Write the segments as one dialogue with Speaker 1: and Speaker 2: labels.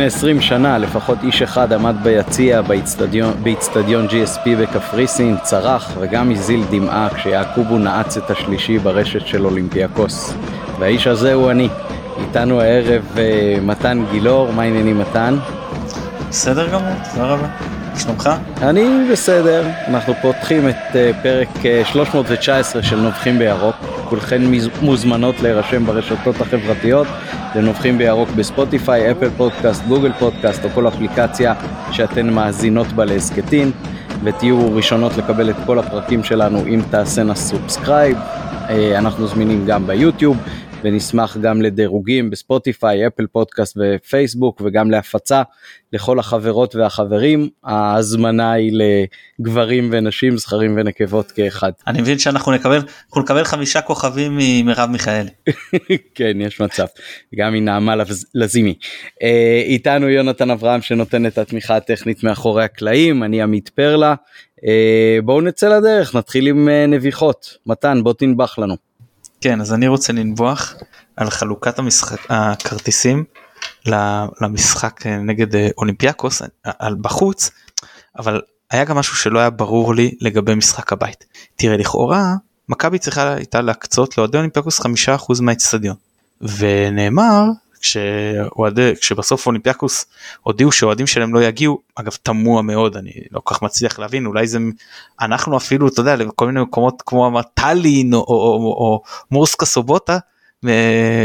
Speaker 1: לפני 20 שנה לפחות איש אחד עמד ביציע באיצטדיון GSP בקפריסין, צרח וגם הזיל דמעה כשיעקובו נעץ את השלישי ברשת של אולימפיאקוס. והאיש הזה הוא אני. איתנו הערב uh, מתן גילאור, מה העניינים מתן?
Speaker 2: בסדר גמור, תודה רבה. שלומך?
Speaker 1: אני בסדר, אנחנו פותחים את uh, פרק uh, אה, 319 של נובחים בירוק. כולכן מוזמנות להירשם ברשתות החברתיות לנובחים בירוק בספוטיפיי, אפל פודקאסט, גוגל פודקאסט או כל אפליקציה שאתן מאזינות בה להסכתים ותהיו ראשונות לקבל את כל הפרקים שלנו אם תעשינה subscribe. אנחנו זמינים גם ביוטיוב ונשמח גם לדירוגים בספוטיפיי, אפל פודקאסט ופייסבוק וגם להפצה לכל החברות והחברים. ההזמנה היא לגברים ונשים, זכרים ונקבות כאחד.
Speaker 2: אני מבין שאנחנו נקבל, אנחנו נקבל חמישה כוכבים ממרב מיכאלי.
Speaker 1: כן, יש מצב. גם מנעמה לזימי. אה, איתנו יונתן אברהם שנותן את התמיכה הטכנית מאחורי הקלעים, אני עמית פרלה. אה, בואו נצא לדרך, נתחיל עם אה, נביחות. מתן, בוא תנבח לנו.
Speaker 2: כן אז אני רוצה לנבוח על חלוקת המשחק הכרטיסים למשחק נגד אה, אולימפיאקוס על בחוץ אבל היה גם משהו שלא היה ברור לי לגבי משחק הבית. תראה לכאורה מכבי צריכה הייתה להקצות לאוהדי אולימפיאקוס חמישה אחוז מהאצטדיון ונאמר כשאוהדי כשבסוף אולימפיאקוס הודיעו שאוהדים שלהם לא יגיעו אגב תמוה מאוד אני לא כל כך מצליח להבין אולי זה אנחנו אפילו אתה יודע לכל מיני מקומות כמו טאלין או, או, או, או מורסקה סובוטה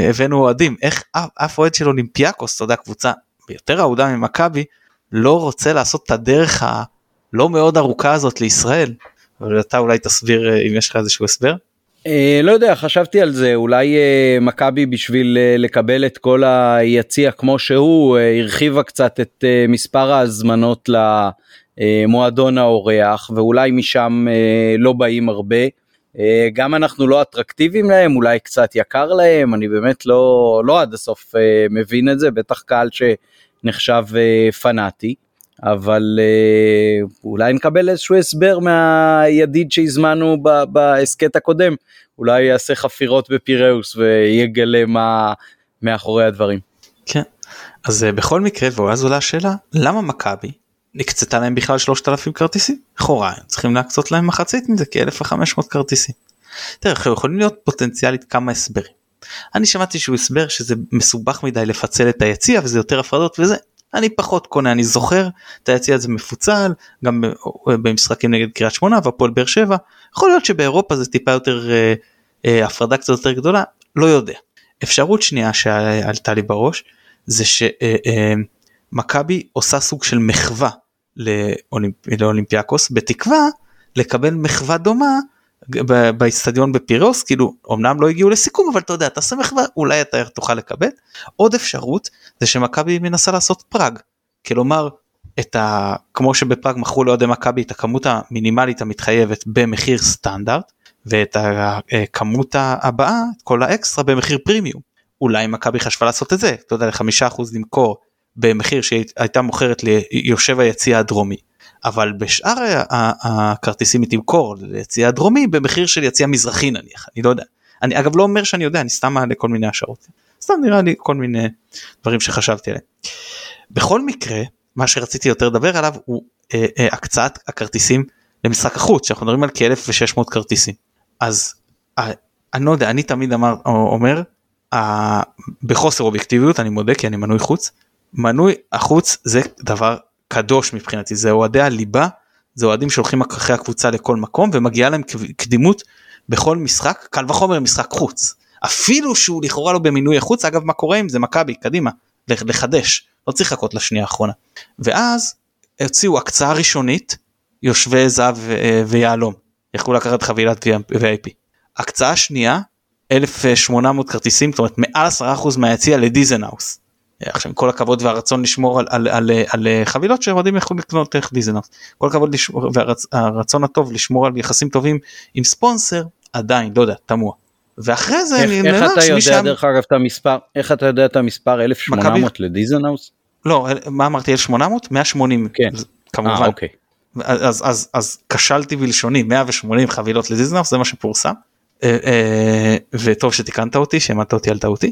Speaker 2: הבאנו אוהדים איך אף אוהד של אולימפיאקוס אתה יודע קבוצה יותר אהודה ממכבי לא רוצה לעשות את הדרך הלא מאוד ארוכה הזאת לישראל. אבל אתה אולי תסביר אה, אם יש לך איזשהו הסבר.
Speaker 1: אה, לא יודע, חשבתי על זה, אולי אה, מכבי בשביל אה, לקבל את כל היציע כמו שהוא, הרחיבה קצת את מספר ההזמנות למועדון האורח, ואולי משם לא באים הרבה. גם אנחנו לא אטרקטיביים להם, אולי קצת יקר להם, אני באמת לא, לא עד הסוף מבין את זה, בטח קהל שנחשב פנאטי. אבל אה, אולי נקבל איזשהו הסבר מהידיד שהזמנו בהסכת הקודם, אולי יעשה חפירות בפיראוס ויגלה מה מאחורי הדברים.
Speaker 2: כן, אז אה, בכל מקרה, ואז עולה השאלה, למה מכבי נקצתה להם בכלל 3,000 כרטיסים? לכאורה הם צריכים להקצות להם מחצית מזה כ-1,500 כרטיסים. תראה, יכולים להיות פוטנציאלית כמה הסברים. אני שמעתי שהוא הסבר שזה מסובך מדי לפצל את היציע וזה יותר הפרדות וזה אני פחות קונה אני זוכר את היציע הזה מפוצל גם במשחקים נגד קריית שמונה והפועל באר שבע יכול להיות שבאירופה זה טיפה יותר אה, אה, הפרדה קצת יותר גדולה לא יודע. אפשרות שנייה שעלתה לי בראש זה שמכבי אה, אה, עושה סוג של מחווה לאולימפ... לאולימפיאקוס בתקווה לקבל מחווה דומה באיצטדיון בפיראוס כאילו אמנם לא הגיעו לסיכום אבל אתה יודע תעשה מחווה אולי אתה תוכל לקבל. עוד אפשרות זה שמכבי מנסה לעשות פראג כלומר את ה... כמו שבפראג מכרו לאוהדי מכבי את הכמות המינימלית המתחייבת במחיר סטנדרט ואת הכמות הבאה את כל האקסטרה במחיר פרימיום. אולי מכבי חשבה לעשות את זה אתה יודע לחמישה אחוז למכור במחיר שהייתה מוכרת ליושב היציע הדרומי אבל בשאר הכרטיסים היא תמכור ליציע הדרומי במחיר של יציע מזרחי נניח אני לא יודע. אני אגב לא אומר שאני יודע אני סתם מעלה כל מיני השערות. סתם נראה לי כל מיני דברים שחשבתי עליהם. בכל מקרה מה שרציתי יותר לדבר עליו הוא אה, אה, הקצאת הכרטיסים למשחק החוץ שאנחנו מדברים על כ-1600 כרטיסים. אז אה, אני לא יודע אני תמיד אמר אומר אה, בחוסר אובייקטיביות אני מודה כי אני מנוי חוץ מנוי החוץ זה דבר קדוש מבחינתי זה אוהדי הליבה זה אוהדים שהולכים אחרי הקבוצה לכל מקום ומגיעה להם קדימות בכל משחק קל וחומר משחק חוץ. אפילו שהוא לכאורה לא במינוי החוץ אגב מה קורה עם זה? מכבי קדימה לחדש. לא צריך לחכות לשנייה האחרונה. ואז הוציאו הקצאה ראשונית יושבי זהב אה, ויהלום. יכלו לקחת חבילת VIP הקצאה שנייה 1800 כרטיסים זאת אומרת מעל 10% מהיציע לדיזנהאוס עכשיו עם כל הכבוד והרצון לשמור על, על, על, על, על חבילות שאוהדים יכולים לקנות דרך דיזנהאוס כל הכבוד לשמור והרצון הטוב לשמור על יחסים טובים עם ספונסר עדיין לא יודע תמוה. ואחרי זה
Speaker 1: איך, אני איך אתה יודע שם... דרך אגב את המספר איך אתה יודע את המספר 1800 מכבי... לדיזנהאוס?
Speaker 2: לא מה אמרתי 1800 180
Speaker 1: כן
Speaker 2: כמובן. אה, אוקיי. אז, אז, אז, אז כשלתי בלשוני 180 חבילות לדיזנהאוס זה מה שפורסם. אה, אה, וטוב שתיקנת אותי שהעמדת אותי על טעותי.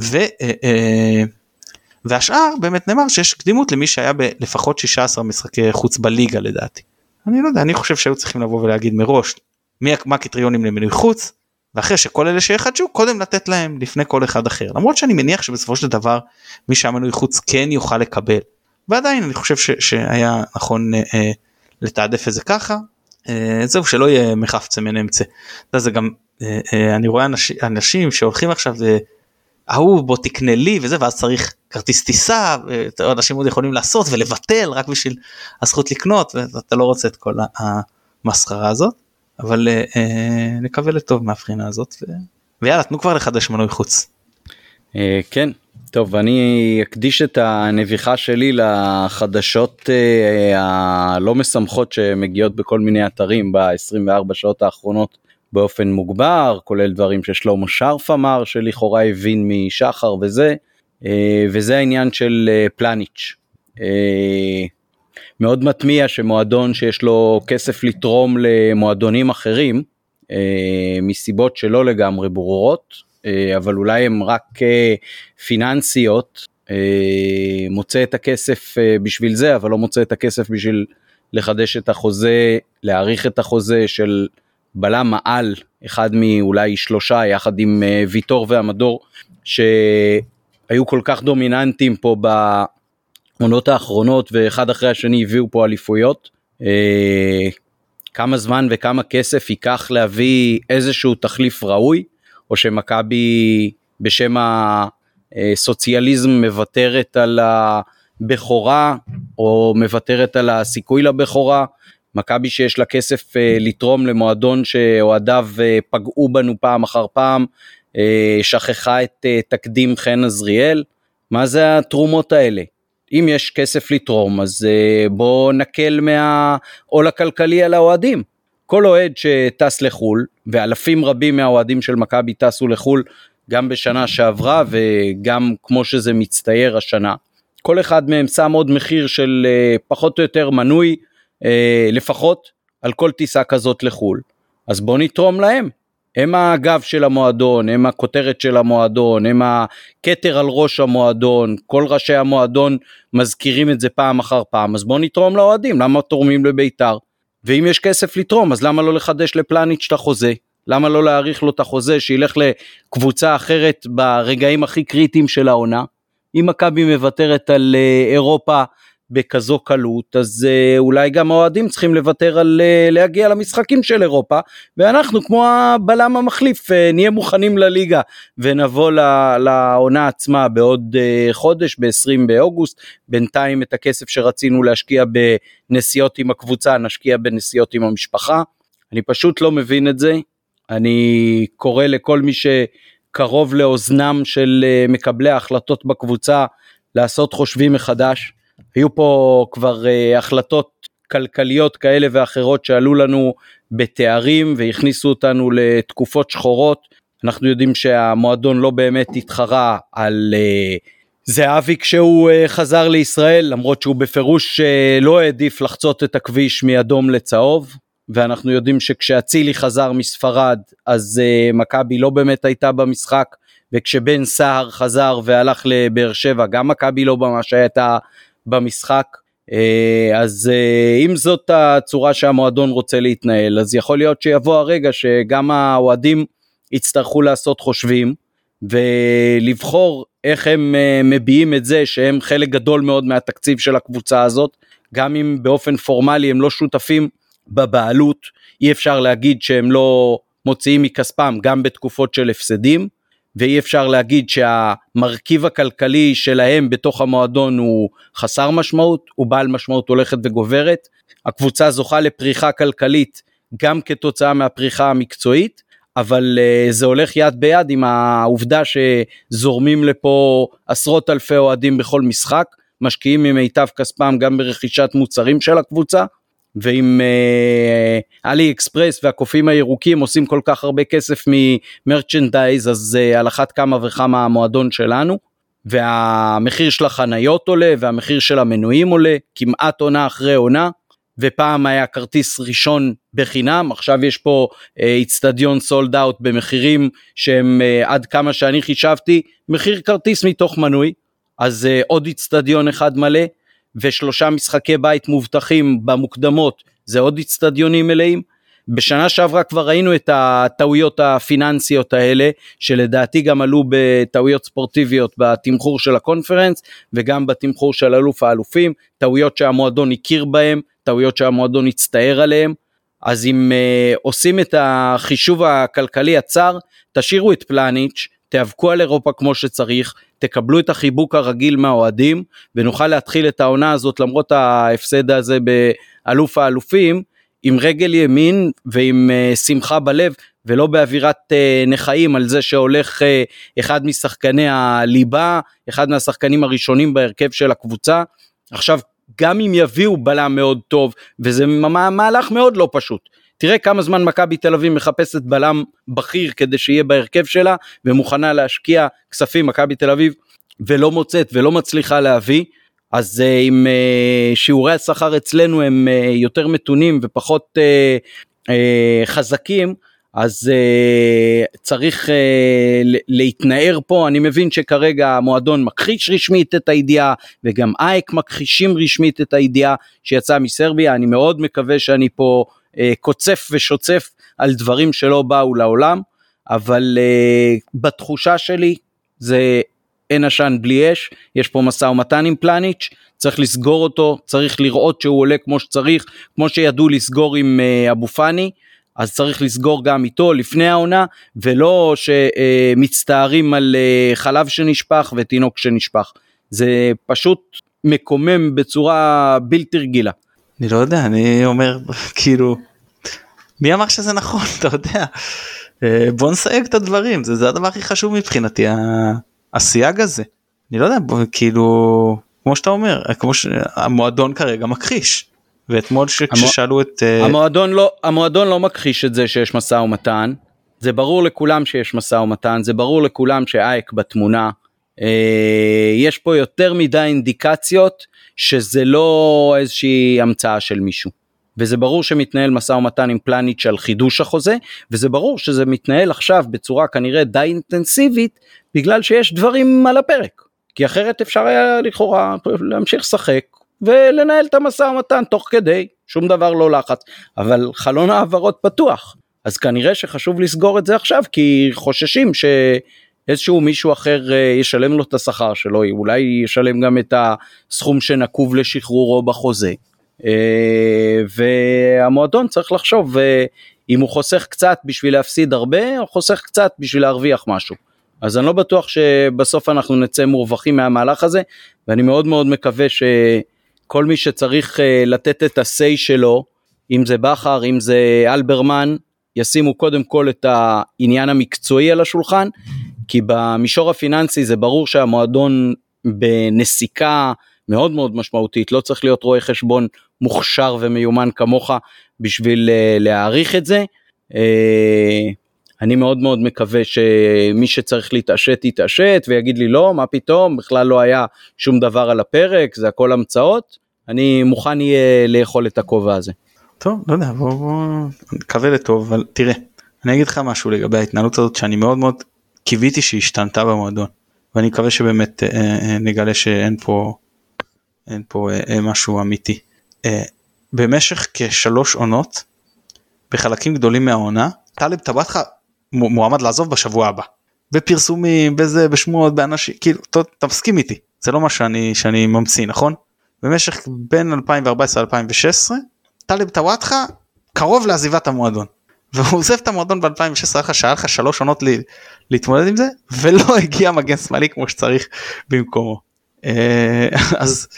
Speaker 2: ו, אה, והשאר באמת נאמר שיש קדימות למי שהיה בלפחות 16 משחקי חוץ בליגה לדעתי. אני לא יודע אני חושב שהיו צריכים לבוא ולהגיד מראש מי מה הקריטריונים למינוי חוץ ואחרי שכל אלה שיחדשו קודם לתת להם לפני כל אחד אחר למרות שאני מניח שבסופו של דבר מי שהיה מנוי חוץ כן יוכל לקבל ועדיין אני חושב ש, שהיה נכון אה, אה, לתעדף את זה ככה אה, זהו שלא יהיה מחפצה מן אמצע. זה גם אה, אה, אני רואה אנשים, אנשים שהולכים עכשיו ההוא בוא תקנה לי וזה ואז צריך כרטיס טיסה אנשים עוד יכולים לעשות ולבטל רק בשביל הזכות לקנות ואתה לא רוצה את כל המסחרה הזאת אבל אה, נקווה לטוב מהבחינה הזאת ו... ויאללה תנו כבר לחדש מנוי חוץ.
Speaker 1: אה, כן טוב אני אקדיש את הנביחה שלי לחדשות אה, הלא משמחות שמגיעות בכל מיני אתרים ב-24 שעות האחרונות באופן מוגבר כולל דברים ששלמה שרף אמר שלכאורה הבין משחר וזה אה, וזה העניין של אה, פלניץ'. אה, מאוד מטמיע שמועדון שיש לו כסף לתרום למועדונים אחרים מסיבות שלא לגמרי ברורות אבל אולי הם רק פיננסיות מוצא את הכסף בשביל זה אבל לא מוצא את הכסף בשביל לחדש את החוזה להאריך את החוזה של בלם מעל אחד מאולי שלושה יחד עם ויטור והמדור שהיו כל כך דומיננטיים פה בעונות האחרונות ואחד אחרי השני הביאו פה אליפויות. אה, כמה זמן וכמה כסף ייקח להביא איזשהו תחליף ראוי או שמכבי בשם הסוציאליזם מוותרת על הבכורה או מוותרת על הסיכוי לבכורה. מכבי שיש לה כסף אה, לתרום למועדון שאוהדיו אה, פגעו בנו פעם אחר פעם שכחה את אה, תקדים חן עזריאל, מה זה התרומות האלה? אם יש כסף לתרום אז אה, בוא נקל מהעול הכלכלי על האוהדים. כל אוהד שטס לחו"ל, ואלפים רבים מהאוהדים של מכבי טסו לחו"ל גם בשנה שעברה וגם כמו שזה מצטייר השנה, כל אחד מהם שם עוד מחיר של פחות או יותר מנוי לפחות על כל טיסה כזאת לחו"ל. אז בוא נתרום להם. הם הגב של המועדון, הם הכותרת של המועדון, הם הכתר על ראש המועדון, כל ראשי המועדון מזכירים את זה פעם אחר פעם, אז בואו נתרום לאוהדים, למה תורמים לבית"ר? ואם יש כסף לתרום, אז למה לא לחדש לפלניץ' את החוזה? למה לא להאריך לו את החוזה שילך לקבוצה אחרת ברגעים הכי קריטיים של העונה? אם מכבי מוותרת על אה, אירופה בכזו קלות אז uh, אולי גם האוהדים צריכים לוותר על uh, להגיע למשחקים של אירופה ואנחנו כמו הבלם המחליף uh, נהיה מוכנים לליגה ונבוא לעונה עצמה בעוד חודש ב-20 באוגוסט. בינתיים את הכסף שרצינו להשקיע בנסיעות עם הקבוצה נשקיע בנסיעות עם המשפחה. אני פשוט לא מבין את זה. אני קורא לכל מי שקרוב לאוזנם של מקבלי ההחלטות בקבוצה לעשות חושבים מחדש. היו פה כבר uh, החלטות כלכליות כאלה ואחרות שעלו לנו בתארים והכניסו אותנו לתקופות שחורות. אנחנו יודעים שהמועדון לא באמת התחרה על uh, זהבי כשהוא uh, חזר לישראל למרות שהוא בפירוש uh, לא העדיף לחצות את הכביש מאדום לצהוב ואנחנו יודעים שכשאצילי חזר מספרד אז uh, מכבי לא באמת הייתה במשחק וכשבן סער חזר והלך לבאר שבע גם מכבי לא ממש הייתה במשחק. אה, אז אה, אם זאת הצורה שהמועדון רוצה להתנהל אז יכול להיות שיבוא הרגע שגם האוהדים יצטרכו לעשות חושבים ולבחור איך הם אה, מביעים את זה שהם חלק גדול מאוד מהתקציב של הקבוצה הזאת גם אם באופן פורמלי הם לא שותפים בבעלות אי אפשר להגיד שהם לא מוציאים מכספם גם בתקופות של הפסדים ואי אפשר להגיד שהמרכיב הכלכלי שלהם בתוך המועדון הוא חסר משמעות, הוא בעל משמעות הולכת וגוברת. הקבוצה זוכה לפריחה כלכלית גם כתוצאה מהפריחה המקצועית, אבל uh, זה הולך יד ביד עם העובדה שזורמים לפה עשרות אלפי אוהדים בכל משחק, משקיעים ממיטב כספם גם ברכישת מוצרים של הקבוצה, ועם עלי uh, אקספרס והקופים הירוקים עושים כל כך הרבה כסף ממרצ'נדייז אז uh, על אחת כמה וכמה המועדון שלנו והמחיר של החניות עולה והמחיר של המנויים עולה כמעט עונה אחרי עונה ופעם היה כרטיס ראשון בחינם עכשיו יש פה איצטדיון סולד אאוט במחירים שהם uh, עד כמה שאני חישבתי מחיר כרטיס מתוך מנוי אז uh, עוד איצטדיון אחד מלא ושלושה משחקי בית מובטחים במוקדמות זה עוד איצטדיונים מלאים. בשנה שעברה כבר ראינו את הטעויות הפיננסיות האלה שלדעתי גם עלו בטעויות ספורטיביות בתמחור של הקונפרנס וגם בתמחור של אלוף האלופים טעויות שהמועדון הכיר בהם טעויות שהמועדון הצטער עליהם אז אם uh, עושים את החישוב הכלכלי הצר תשאירו את פלניץ' תיאבקו על אירופה כמו שצריך תקבלו את החיבוק הרגיל מהאוהדים ונוכל להתחיל את העונה הזאת למרות ההפסד הזה באלוף האלופים עם רגל ימין ועם uh, שמחה בלב ולא באווירת uh, נכאים על זה שהולך uh, אחד משחקני הליבה, אחד מהשחקנים הראשונים בהרכב של הקבוצה. עכשיו גם אם יביאו בלם מאוד טוב וזה מהלך מאוד לא פשוט. תראה כמה זמן מכבי תל אביב מחפשת בלם בכיר כדי שיהיה בהרכב שלה ומוכנה להשקיע כספים מכבי תל אביב ולא מוצאת ולא מצליחה להביא. אז אם uh, שיעורי השכר אצלנו הם uh, יותר מתונים ופחות uh, uh, חזקים אז uh, צריך uh, להתנער פה אני מבין שכרגע המועדון מכחיש רשמית את הידיעה וגם אייק מכחישים רשמית את הידיעה שיצאה מסרביה אני מאוד מקווה שאני פה קוצף ושוצף על דברים שלא באו לעולם אבל uh, בתחושה שלי זה אין עשן בלי אש, יש פה משא ומתן עם פלניץ', צריך לסגור אותו, צריך לראות שהוא עולה כמו שצריך, כמו שידעו לסגור עם uh, אבו פאני, אז צריך לסגור גם איתו לפני העונה, ולא שמצטערים על חלב שנשפך ותינוק שנשפך. זה פשוט מקומם בצורה בלתי רגילה.
Speaker 2: אני לא יודע, אני אומר כאילו, מי אמר שזה נכון, אתה יודע. בוא נסייג את הדברים, זה, זה הדבר הכי חשוב מבחינתי. הסייג הזה. אני לא יודע כאילו כמו שאתה אומר כמו שהמועדון כרגע מכחיש. ואתמול כששאלו את
Speaker 1: אה, המועדון לא המועדון לא מכחיש את זה שיש משא ומתן. זה ברור לכולם שיש משא ומתן זה ברור לכולם שאייק בתמונה. אה, יש פה יותר מדי אינדיקציות שזה לא איזושהי המצאה של מישהו. וזה ברור שמתנהל משא ומתן עם פלניץ' על חידוש החוזה וזה ברור שזה מתנהל עכשיו בצורה כנראה די אינטנסיבית בגלל שיש דברים על הפרק. כי אחרת אפשר היה לכאורה להמשיך לשחק ולנהל את המשא ומתן תוך כדי שום דבר לא לחץ. אבל חלון העברות פתוח. אז כנראה שחשוב לסגור את זה עכשיו כי חוששים שאיזשהו מישהו אחר אה, ישלם לו את השכר שלו אולי ישלם גם את הסכום שנקוב לשחרורו בחוזה. אה, והמועדון צריך לחשוב אה, אם הוא חוסך קצת בשביל להפסיד הרבה או חוסך קצת בשביל להרוויח משהו. אז אני לא בטוח שבסוף אנחנו נצא מורווחים מהמהלך הזה ואני מאוד מאוד מקווה שכל מי שצריך לתת את ה-say שלו אם זה בכר אם זה אלברמן ישימו קודם כל את העניין המקצועי על השולחן כי במישור הפיננסי זה ברור שהמועדון בנסיקה מאוד מאוד משמעותית לא צריך להיות רואה חשבון מוכשר ומיומן כמוך בשביל אה, להעריך את זה. אה, אני מאוד מאוד מקווה שמי שצריך להתעשת יתעשת ויגיד לי לא מה פתאום בכלל לא היה שום דבר על הפרק זה הכל המצאות אני מוכן יהיה לאכול את הכובע הזה.
Speaker 2: טוב לא יודע בוא, בוא נקווה לטוב אבל תראה אני אגיד לך משהו לגבי ההתנהלות הזאת שאני מאוד מאוד קיוויתי שהשתנתה במועדון ואני מקווה שבאמת אה, אה, נגלה שאין פה אין פה אה, אה, משהו אמיתי. אה, במשך כשלוש עונות בחלקים גדולים מהעונה טלב טבחחה מועמד לעזוב בשבוע הבא. בפרסומים בזה בשמועות באנשים כאילו אתה, אתה מסכים איתי זה לא מה שאני שאני ממציא נכון במשך בין 2014 2016 טלב טוואטחה קרוב לעזיבת המועדון והוא עוזב את המועדון ב2016 היה לך שהיה לך שלוש עונות להתמודד עם זה ולא הגיע מגן שמאלי כמו שצריך במקומו. אה, אז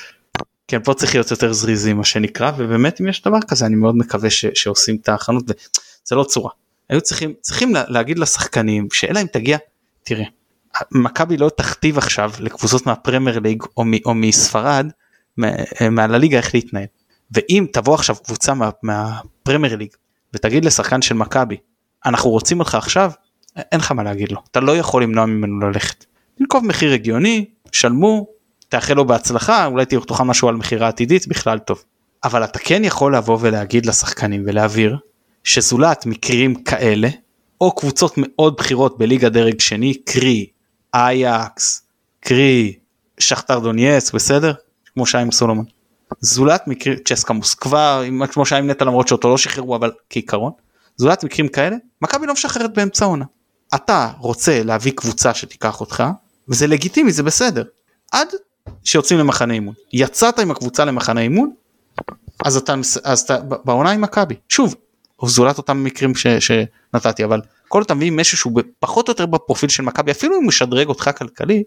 Speaker 2: כן פה צריך להיות יותר זריזים מה שנקרא ובאמת אם יש דבר כזה אני מאוד מקווה ש, שעושים את ההכנות וזה לא צורה. היו צריכים צריכים להגיד לשחקנים שאלא אם תגיע. תראה מכבי לא תכתיב עכשיו לקבוצות מהפרמייר ליג או, מ, או מספרד מעל הליגה איך להתנהל. ואם תבוא עכשיו קבוצה מה, מהפרמייר ליג ותגיד לשחקן של מכבי אנחנו רוצים אותך עכשיו אין לך מה להגיד לו אתה לא יכול למנוע ממנו ללכת. תנקוב מחיר הגיוני שלמו תאחל לו בהצלחה אולי תוכל משהו על מכירה עתידית בכלל טוב. אבל אתה כן יכול לבוא ולהגיד לשחקנים ולהבהיר שזולת מקרים כאלה או קבוצות מאוד בכירות בליגה דרג שני קרי אייקס קרי שכתר דונייסק בסדר כמו שהיה עם סולומון. זולת מקרים צ'סקה מוסקבה כמו שהיה עם נטע למרות שאותו לא שחררו אבל כעיקרון. זולת מקרים כאלה מכבי לא משחררת באמצע עונה. אתה רוצה להביא קבוצה שתיקח אותך וזה לגיטימי זה בסדר עד שיוצאים למחנה אימון יצאת עם הקבוצה למחנה אימון אז אתה אז אתה בעונה עם מכבי שוב זולת אותם מקרים ש, שנתתי אבל כל אתה מביא מישהו שהוא פחות או יותר בפרופיל של מכבי אפילו אם משדרג אותך כלכלית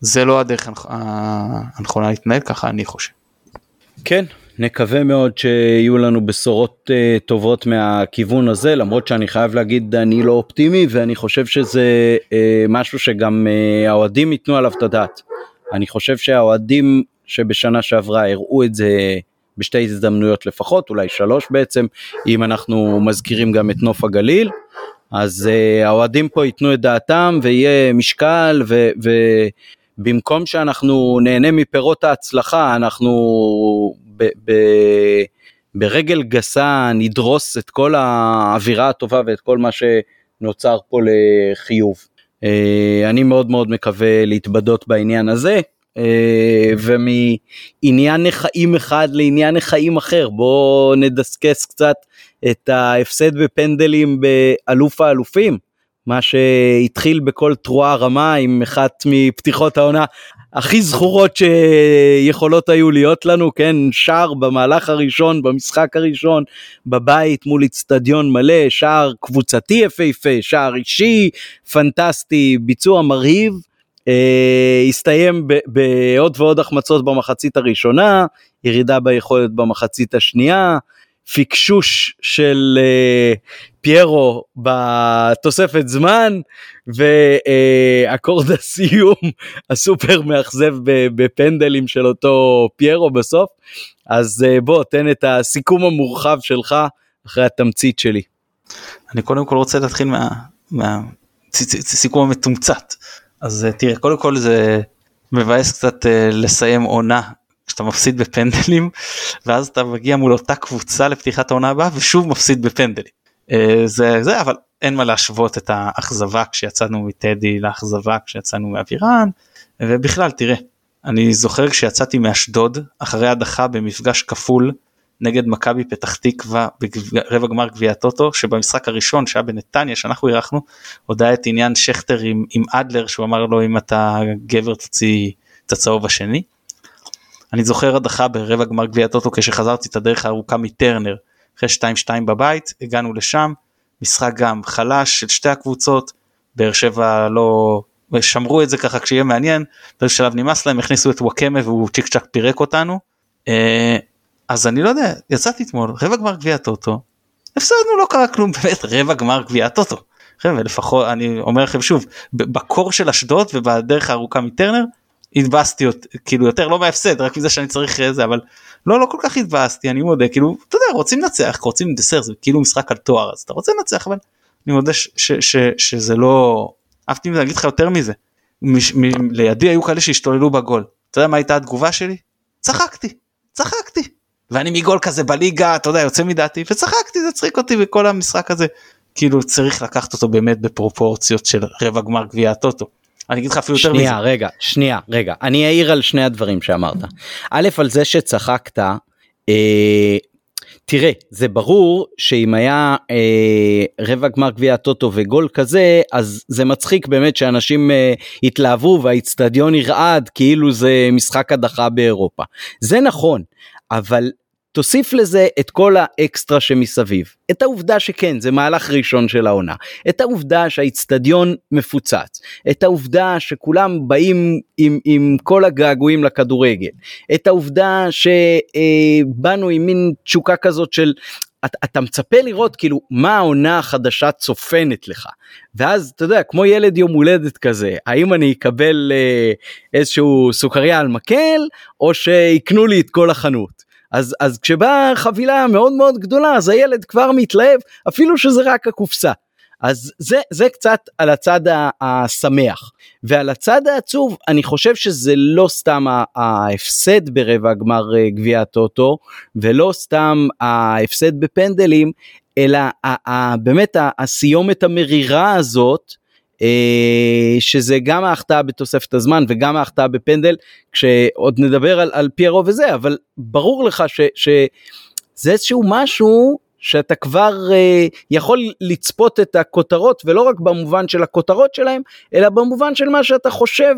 Speaker 2: זה לא הדרך הנכונה להתנהל ככה אני חושב.
Speaker 1: כן נקווה מאוד שיהיו לנו בשורות uh, טובות מהכיוון הזה למרות שאני חייב להגיד אני לא אופטימי ואני חושב שזה uh, משהו שגם uh, האוהדים ייתנו עליו את הדעת. אני חושב שהאוהדים שבשנה שעברה הראו את זה בשתי הזדמנויות לפחות אולי שלוש בעצם אם אנחנו מזכירים גם את נוף הגליל אז uh, האוהדים פה ייתנו את דעתם ויהיה משקל ו... ו במקום שאנחנו נהנה מפירות ההצלחה אנחנו ב, ב, ברגל גסה נדרוס את כל האווירה הטובה ואת כל מה שנוצר פה לחיוב. אה, אני מאוד מאוד מקווה להתבדות בעניין הזה. אה, ומעניין החיים אחד לעניין החיים אחר בואו נדסקס קצת את ההפסד בפנדלים באלוף האלופים מה שהתחיל בכל תרועה רמה עם אחת מפתיחות העונה הכי זכורות שיכולות היו להיות לנו, כן, שער במהלך הראשון, במשחק הראשון, בבית מול איצטדיון מלא, שער קבוצתי יפהפה, שער אישי פנטסטי, ביצוע מרהיב. אה, הסתיים בעוד ועוד החמצות במחצית הראשונה, ירידה ביכולת במחצית השנייה, פיקשוש של אה, פיירו בתוספת זמן ואקורד הסיום הסופר מאכזב בפנדלים של אותו פיירו בסוף אז אה, בוא תן את הסיכום המורחב שלך אחרי התמצית שלי.
Speaker 2: אני קודם כל רוצה להתחיל מהסיכום מה, המתומצת אז אה, תראה קודם כל זה מבאס קצת אה, לסיים עונה כשאתה מפסיד בפנדלים ואז אתה מגיע מול אותה קבוצה לפתיחת העונה הבאה ושוב מפסיד בפנדלים. אה, זה זה אבל אין מה להשוות את האכזבה כשיצאנו מטדי לאכזבה כשיצאנו מאבירן ובכלל תראה אני זוכר כשיצאתי מאשדוד אחרי הדחה במפגש כפול נגד מכבי פתח תקווה ברבע גמר גביע הטוטו שבמשחק הראשון שהיה בנתניה שאנחנו אירחנו עוד היה את עניין שכטר עם, עם אדלר שהוא אמר לו אם אתה גבר תוציא את הצהוב השני. אני זוכר הדחה ברבע גמר גביע הטוטו כשחזרתי את הדרך הארוכה מטרנר אחרי 2-2 בבית הגענו לשם משחק גם חלש של שתי הקבוצות באר שבע לא שמרו את זה ככה כשיהיה מעניין באיזה שלב נמאס להם הכניסו את וואקמה והוא צ'יק צ'אק פירק אותנו. אה, אז אני לא יודע יצאתי אתמול רבע גמר גביע טוטו הפסדנו לא קרה כלום באמת רבע גמר גביע טוטו. חבר'ה לפחות אני אומר לכם שוב בקור של אשדוד ובדרך הארוכה מטרנר התבאסתי כאילו יותר לא מהפסד רק מזה שאני צריך אה, זה אבל לא לא כל כך התבאסתי אני מודה כאילו אתה יודע רוצים לנצח רוצים דסר זה כאילו משחק על תואר אז אתה רוצה לנצח אבל אני מודה ש, ש, ש, שזה לא אהבתי להגיד לך יותר מזה. מש, מ, לידי היו כאלה שהשתוללו בגול. אתה יודע מה הייתה התגובה שלי? צחקתי צחקתי. ואני מגול כזה בליגה אתה יודע יוצא מדעתי וצחקתי זה צחיק אותי בכל המשחק הזה. כאילו צריך לקחת אותו באמת בפרופורציות של רבע גמר גביע הטוטו. אני אגיד לך אפילו יותר
Speaker 1: מזה. שנייה רגע שנייה רגע אני אעיר על שני הדברים שאמרת. א' על זה שצחקת אה, תראה זה ברור שאם היה אה, רבע גמר גביע הטוטו וגול כזה אז זה מצחיק באמת שאנשים אה, התלהבו והאיצטדיון ירעד כאילו זה משחק הדחה באירופה זה נכון אבל תוסיף לזה את כל האקסטרה שמסביב. את העובדה שכן, זה מהלך ראשון של העונה. את העובדה שהאיצטדיון מפוצץ. את העובדה שכולם באים עם, עם כל הגעגועים לכדורגל. את העובדה שבאנו עם מין תשוקה כזאת של אתה, אתה מצפה לראות כאילו מה העונה החדשה צופנת לך ואז אתה יודע כמו ילד יום הולדת כזה האם אני אקבל אה, איזשהו סוכריה על מקל או שיקנו לי את כל החנות. אז, אז כשבאה חבילה מאוד מאוד גדולה אז הילד כבר מתלהב אפילו שזה רק הקופסה. אז זה, זה קצת על הצד השמח. ועל הצד העצוב, אני חושב שזה לא סתם ההפסד ברבע גמר אה, גביע הטוטו, ולא סתם ההפסד בפנדלים, אלא באמת הסיומת המרירה הזאת, שזה גם ההחטאה בתוספת הזמן וגם ההחטאה בפנדל, כשעוד נדבר על, על פיירו וזה, אבל ברור לך ש, שזה איזשהו משהו שאתה כבר uh, יכול לצפות את הכותרות ולא רק במובן של הכותרות שלהם אלא במובן של מה שאתה חושב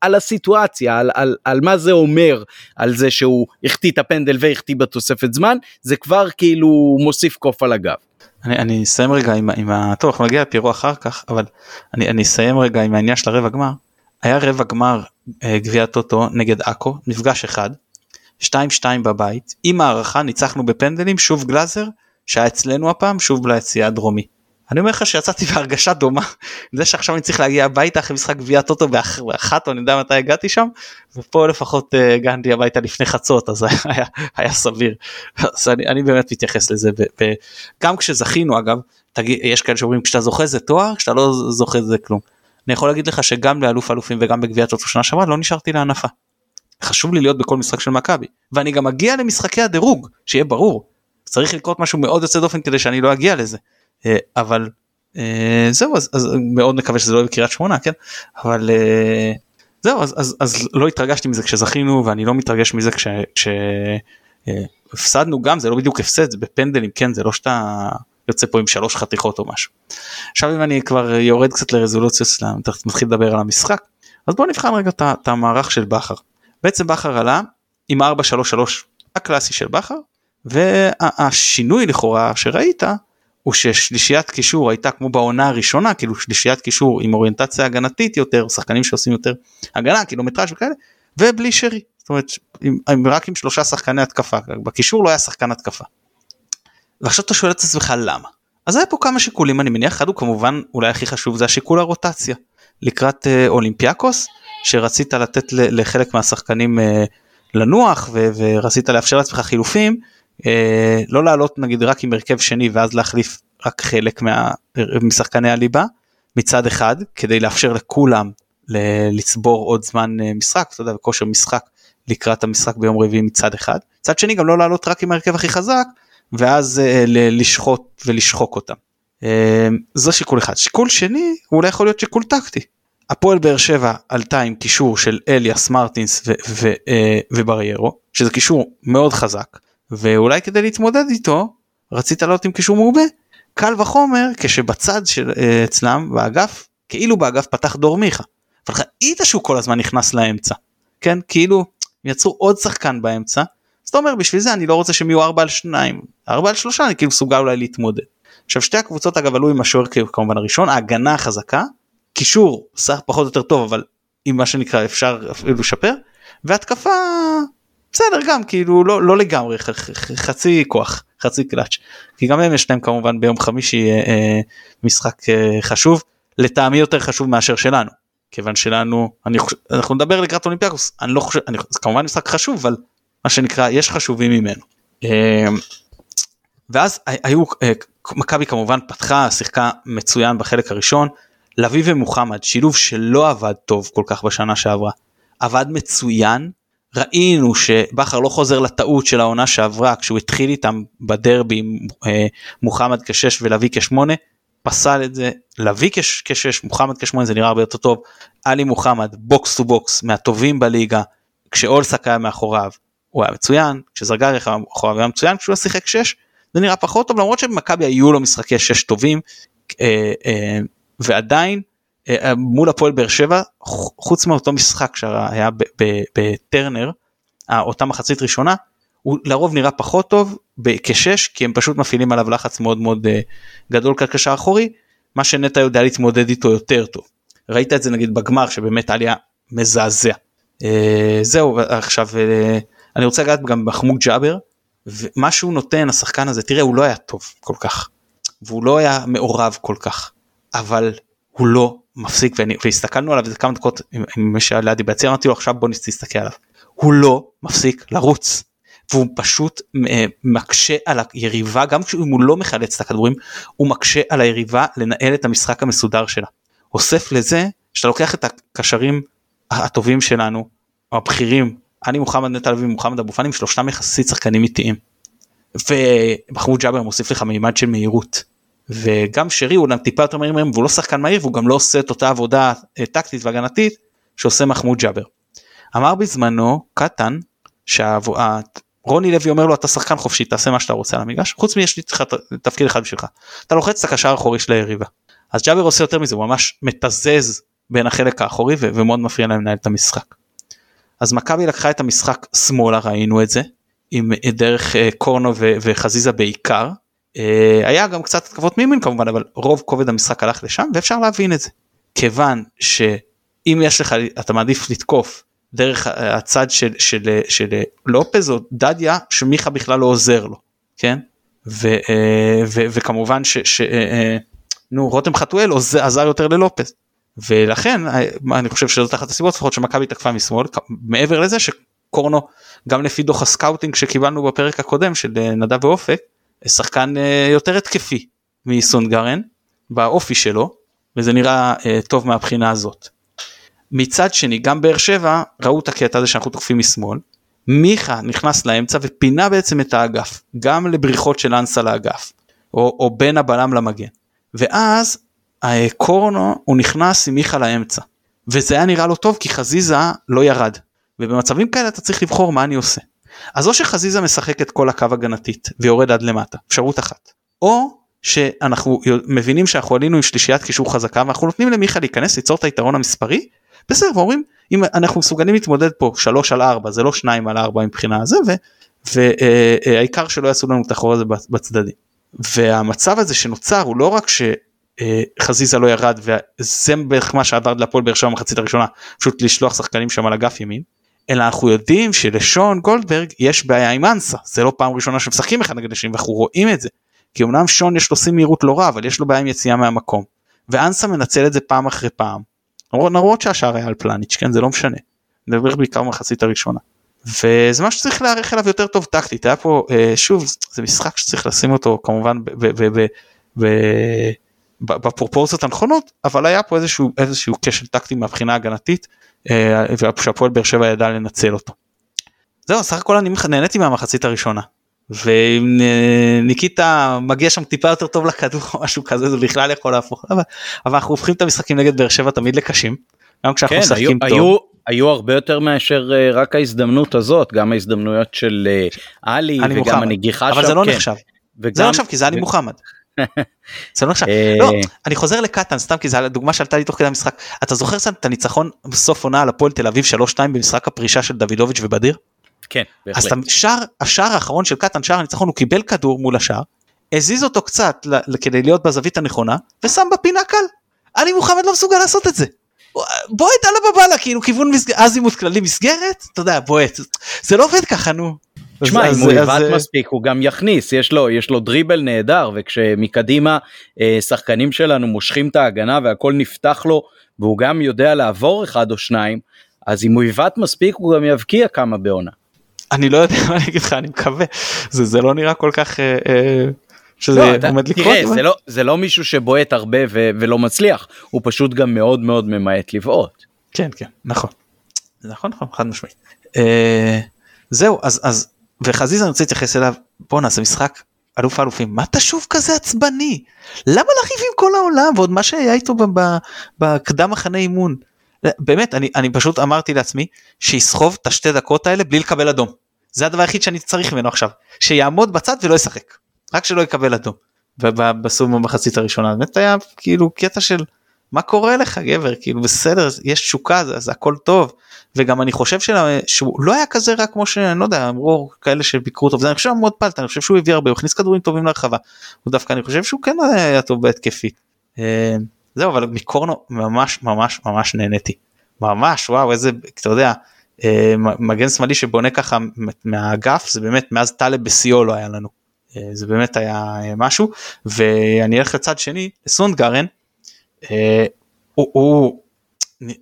Speaker 1: על הסיטואציה על, על, על מה זה אומר על זה שהוא החטיא את הפנדל והחטיא בתוספת זמן זה כבר כאילו מוסיף קוף על הגב.
Speaker 2: אני, אני אסיים רגע עם, עם ה... טוב אנחנו נגיע לפירו אחר כך אבל אני, אני אסיים רגע עם העניין של הרבע גמר. היה רבע גמר אה, גביע טוטו נגד עכו מפגש אחד 2-2 בבית עם הערכה ניצחנו בפנדלים שוב גלאזר שהיה אצלנו הפעם שוב ביציאה הדרומי. אני אומר לך שיצאתי בהרגשה דומה זה שעכשיו אני צריך להגיע הביתה אחרי משחק גביע טוטו באחת או אני יודע מתי הגעתי שם ופה לפחות אה, הגעתי הביתה לפני חצות אז היה, היה סביר אז אני, אני באמת מתייחס לזה וגם כשזכינו אגב יש כאלה שאומרים כשאתה זוכה זה תואר כשאתה לא זוכה זה כלום. אני יכול להגיד לך שגם לאלוף אלופים וגם בגביע טוטו שנה שעברה לא נשארתי להנפה. חשוב לי להיות בכל משחק של מכבי ואני גם אגיע למשחקי הדירוג שיהיה ברור צריך לקרות משהו מאוד יוצא דופן כדי שאני לא אגיע לזה. אה, אבל אה, זהו אז, אז מאוד מקווה שזה לא יהיה בקריית שמונה כן אבל אה, זהו אז, אז, אז לא התרגשתי מזה כשזכינו ואני לא מתרגש מזה כשהפסדנו גם זה לא בדיוק הפסד זה בפנדלים כן זה לא שאתה יוצא פה עם שלוש חתיכות או משהו. עכשיו אם אני כבר יורד קצת לרזולוציה סלאם תכף מתחיל לדבר על המשחק אז בוא נבחן רגע את המערך של בכר. בעצם בכר עלה עם 4-3-3 הקלאסי של בכר והשינוי לכאורה שראית הוא ששלישיית קישור הייתה כמו בעונה הראשונה כאילו שלישיית קישור עם אוריינטציה הגנתית יותר שחקנים שעושים יותר הגנה קילומטראז' וכאלה ובלי שרי. זאת אומרת עם, עם, רק עם שלושה שחקני התקפה. בקישור לא היה שחקן התקפה. ועכשיו אתה שואל את עצמך למה? אז היה פה כמה שיקולים אני מניח אחד הוא כמובן אולי הכי חשוב זה השיקול הרוטציה. לקראת אה, אולימפיאקוס שרצית לתת לחלק מהשחקנים אה, לנוח ו- ורצית לאפשר לעצמך חילופים אה, לא לעלות נגיד רק עם הרכב שני ואז להחליף רק חלק מה, משחקני הליבה מצד אחד כדי לאפשר לכולם לצבור עוד זמן אה, משחק, אתה יודע, כושר משחק לקראת המשחק ביום רביעי מצד אחד. מצד שני גם לא לעלות רק עם ההרכב הכי חזק ואז אה, לשחוט ולשחוק אותם. אה, זה שיקול אחד. שיקול שני הוא אולי יכול להיות שיקול טקטי. הפועל באר שבע עלתה עם קישור של אליאס מרטינס ו- ו- אה, ובריירו שזה קישור מאוד חזק ואולי כדי להתמודד איתו רצית לעלות עם קישור מעובה. קל וחומר כשבצד של אה, אצלם באגף כאילו באגף פתח דור מיכה. אבל ראית שהוא כל הזמן נכנס לאמצע. כן כאילו יצרו עוד שחקן באמצע. זאת אומרת בשביל זה אני לא רוצה שהם יהיו 4 על 2 4 על 3 אני כאילו מסוגל אולי להתמודד. עכשיו שתי הקבוצות אגב עלו עם השוער כמובן הראשון ההגנה החזקה קישור סך פחות או יותר טוב אבל עם מה שנקרא אפשר אפילו לשפר והתקפה בסדר גם כאילו לא לא לגמרי חצי כוח חצי קלאץ' כי גם הם יש להם כמובן ביום חמישי אה, אה, משחק אה, חשוב לטעמי יותר חשוב מאשר שלנו. כיוון שלנו אני חושב אנחנו נדבר לקראת אולימפיאקוס אני לא חושב אני, זה כמובן משחק חשוב אבל מה שנקרא יש חשובים ממנו. אה, ואז היו אה, מכבי כמובן פתחה שיחקה מצוין בחלק הראשון. לביא ומוחמד שילוב שלא עבד טוב כל כך בשנה שעברה עבד מצוין ראינו שבכר לא חוזר לטעות של העונה שעברה כשהוא התחיל איתם בדרבי עם אה, מוחמד כשש ולביא כשמונה פסל את זה. לביא כשש מוחמד כשמונה זה נראה הרבה יותר טוב. עלי מוחמד box to box מהטובים בליגה כשאולסק היה מאחוריו הוא היה מצוין כשזרגרי היה מאחוריו היה מצוין כשהוא שיחק שש זה נראה פחות טוב למרות שבמכבי היו לו משחקי שש טובים אה, אה, ועדיין מול הפועל באר שבע חוץ מאותו משחק שהיה בטרנר אותה מחצית ראשונה הוא לרוב נראה פחות טוב כשש כי הם פשוט מפעילים עליו לחץ מאוד מאוד אה, גדול כקשר אחורי מה שנטע יודע להתמודד איתו יותר טוב. ראית את זה נגיד בגמר שבאמת עליה מזעזע. זהו עכשיו אני רוצה לגעת גם בחמוד ג'אבר ומה שהוא נותן השחקן הזה תראה הוא לא היה טוב כל כך והוא לא היה מעורב כל כך אבל הוא לא מפסיק ואני, והסתכלנו עליו איזה כמה דקות עם מי שהיה לידי ביציע אמרתי לו עכשיו בוא נסתכל עליו. הוא לא מפסיק לרוץ והוא פשוט אה, מקשה על היריבה גם כשהוא לא מחלץ את הכדורים הוא מקשה על היריבה לנהל את המשחק המסודר שלה. אוסף לזה שאתה לוקח את הקשרים הטובים שלנו הבכירים אני מוחמד נטע לביא ומוחמד אבו פאני שלושתם יחסית שחקנים איטיים. ומחמוד ג'אבר מוסיף לך מימד של מהירות וגם שרי הוא טיפה יותר מהיר מהם והוא לא שחקן מהיר והוא גם לא עושה את אותה עבודה אה, טקטית והגנתית שעושה מחמוד ג'אבר. אמר בזמנו קטן שרוני לוי אומר לו אתה שחקן חופשי תעשה מה שאתה רוצה על המגרש חוץ מיש לי תפקיד אחד בשבילך אתה לוחץ את הקשר האחורי של היריבה. אז ג'אבר עושה יותר מזה הוא ממש מתזז בין החלק האחורי ומאוד מפריע להם לנהל את המשחק. אז מכבי לקחה את המשחק שמאלה ראינו את זה עם דרך אה, קורנו וחזיזה בעיקר אה, היה גם קצת התקפות מימין כמובן אבל רוב כובד המשחק הלך לשם ואפשר להבין את זה. כיוון שאם יש לך אתה מעדיף לתקוף דרך הצד של, של, של, של לופז או דדיה שמיכה בכלל לא עוזר לו כן? ו, אה, ו, וכמובן ש, ש, נו רותם חטואל עזר יותר ללופז. ולכן אני חושב שזאת אחת הסיבות לפחות שמכבי תקפה משמאל מעבר לזה שקורנו גם לפי דוח הסקאוטינג שקיבלנו בפרק הקודם של נדב ואופק שחקן אה, יותר התקפי מסונגרן באופי שלו וזה נראה אה, טוב מהבחינה הזאת. מצד שני גם באר שבע ראו את הקטע הזה שאנחנו תוקפים משמאל. מיכה נכנס לאמצע ופינה בעצם את האגף גם לבריחות של אנסה לאגף או, או בין הבלם למגן ואז קורנו הוא נכנס עם מיכה לאמצע וזה היה נראה לו טוב כי חזיזה לא ירד ובמצבים כאלה אתה צריך לבחור מה אני עושה. אז או שחזיזה משחק את כל הקו הגנתית ויורד עד למטה, אפשרות אחת, או שאנחנו מבינים שאנחנו עלינו עם שלישיית קישור חזקה ואנחנו נותנים למיכה להיכנס ליצור את היתרון המספרי, בסדר, ואומרים אם אנחנו מסוגלים להתמודד פה 3 על 4 זה לא 2 על 4 מבחינה הזה והעיקר שלא יעשו לנו את החור הזה בצדדים. והמצב הזה שנוצר הוא לא רק שחזיזה לא ירד וזה בערך מה שעבר להפועל באר שבע במחצית הראשונה פשוט לשלוח שחקנים שם על אגף ימין אלא אנחנו יודעים שלשון גולדברג יש בעיה עם אנסה זה לא פעם ראשונה שמשחקים אחד נגד השני ואנחנו רואים את זה. כי אמנם שון יש לו שיא מהירות לא רע אבל יש לו בעיה עם יציאה מהמקום. ואנסה מנצל את זה פעם אחרי פעם. למרות שהשאר היה על פלניץ' כן זה לא משנה. נדבר בעיקר במחצית הראשונה. וזה משהו שצריך להיערך אליו יותר טוב טקטית היה פה אה, שוב זה משחק שצריך לשים אותו כמובן בפרופורציות הנכונות אבל היה פה איזשהו איזשהו כשל טקטי מהבחינה הגנתית שהפועל באר שבע ידע לנצל אותו. זהו סך הכל אני נהניתי מהמחצית הראשונה. ואם ניקיטה מגיע שם טיפה יותר טוב לכדור או משהו כזה זה בכלל יכול להפוך אבל, אבל אנחנו הופכים את המשחקים נגד באר שבע תמיד לקשים. גם כשאנחנו כן, משחקים
Speaker 1: היו, טוב. היו, היו הרבה יותר מאשר אה, רק ההזדמנות הזאת גם ההזדמנויות של אה, עלי וגם הנגיחה
Speaker 2: שם. אבל זה לא כן. נחשב. וגם, זה לא נחשב כי זה עלי מוחמד. לא. לא, אני חוזר לקטן סתם כי זו הדוגמה שעלתה לי תוך כדי המשחק. אתה זוכר את הניצחון בסוף עונה על הפועל תל אביב 3-2 במשחק הפרישה של דוידוביץ' ובדיר?
Speaker 1: כן,
Speaker 2: בהחלט. אז השער, השער האחרון של קטן, שער הניצחון, הוא קיבל כדור מול השער, הזיז אותו קצת כדי להיות בזווית הנכונה, ושם בפינה קל. אני מוחמד לא מסוגל לעשות את זה. בועט על הבבלה כאילו כיוון מסגרת, אזימוט כללי מסגרת, אתה יודע, בועט. זה לא עובד ככה נו.
Speaker 1: תשמע, אם הוא יבעט מספיק הוא גם יכניס, יש לו, יש לו דריבל נהדר וכשמקדימה אה, שחקנים שלנו מושכים את ההגנה והכל נפתח לו והוא גם יודע לעבור אחד או שניים, אז אם הוא יבעט מספיק הוא גם יבקיע כמה בעונה.
Speaker 2: אני לא יודע מה אני אגיד לך, אני מקווה, זה, זה לא נראה כל כך... אה, אה... שזה לא, עומד לקרות. תראה,
Speaker 1: זה לא, זה לא מישהו שבועט הרבה ו- ולא מצליח, הוא פשוט גם מאוד מאוד ממעט לבעוט.
Speaker 2: כן, כן, נכון. נכון, נכון, חד משמעית. אה, זהו, אז, אז וחזיזה אני רוצה להתייחס אליו. בוא נעשה משחק אלוף האלופים. מה אתה שוב כזה עצבני? למה לריב עם כל העולם ועוד מה שהיה איתו בקדם מחנה אימון. באמת אני, אני פשוט אמרתי לעצמי שיסחוב את השתי דקות האלה בלי לקבל אדום. זה הדבר היחיד שאני צריך ממנו עכשיו. שיעמוד בצד ולא ישחק. רק שלא יקבל אדום. בסוף במחצית הראשונה באמת היה כאילו קטע של מה קורה לך גבר? כאילו בסדר יש תשוקה זה, זה הכל טוב וגם אני חושב שלה, שהוא לא היה כזה רע כמו שאני לא יודע אמרו כאלה שביקרו אותו אני חושב מאוד פלט אני חושב שהוא הביא הרבה הוא הכניס כדורים טובים להרחבה הוא דווקא אני חושב שהוא כן היה טוב בהתקפי. אה, זהו אבל מקורנו ממש ממש ממש נהניתי. ממש וואו איזה אתה יודע אה, מגן שמאלי שבונה ככה מהאגף זה באמת מאז טלב בשיאו לא היה לנו. אה, זה באמת היה משהו. ואני אלך לצד שני לסונדגרן. הוא, הוא,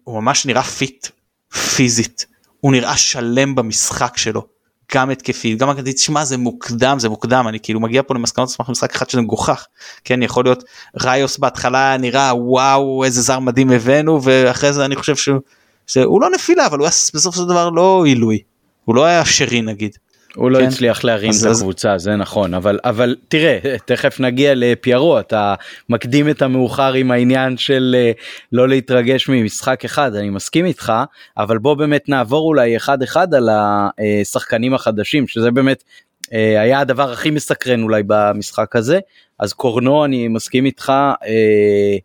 Speaker 2: הוא ממש נראה fit פיזית. הוא נראה שלם במשחק שלו. גם התקפית גם הגנתית שמע זה מוקדם זה מוקדם. אני כאילו מגיע פה למסקנות סמך משחק אחד שזה מגוחך. כן יכול להיות ראיוס בהתחלה נראה וואו איזה זר מדהים הבאנו ואחרי זה אני חושב שהוא שהוא לא נפילה אבל הוא היה בסוף של דבר לא עילוי. הוא לא היה שרי נגיד
Speaker 1: הוא לא
Speaker 2: כן.
Speaker 1: הצליח להרים
Speaker 2: אז-
Speaker 1: את
Speaker 2: אז-
Speaker 1: הקבוצה זה נכון אבל אבל תראה תכף נגיע לפיירו אתה מקדים את המאוחר עם העניין של אה, לא להתרגש ממשחק אחד אני מסכים איתך אבל בוא באמת נעבור אולי אחד אחד על השחקנים החדשים שזה באמת אה, היה הדבר הכי מסקרן אולי במשחק הזה אז קורנו אני מסכים איתך. אה,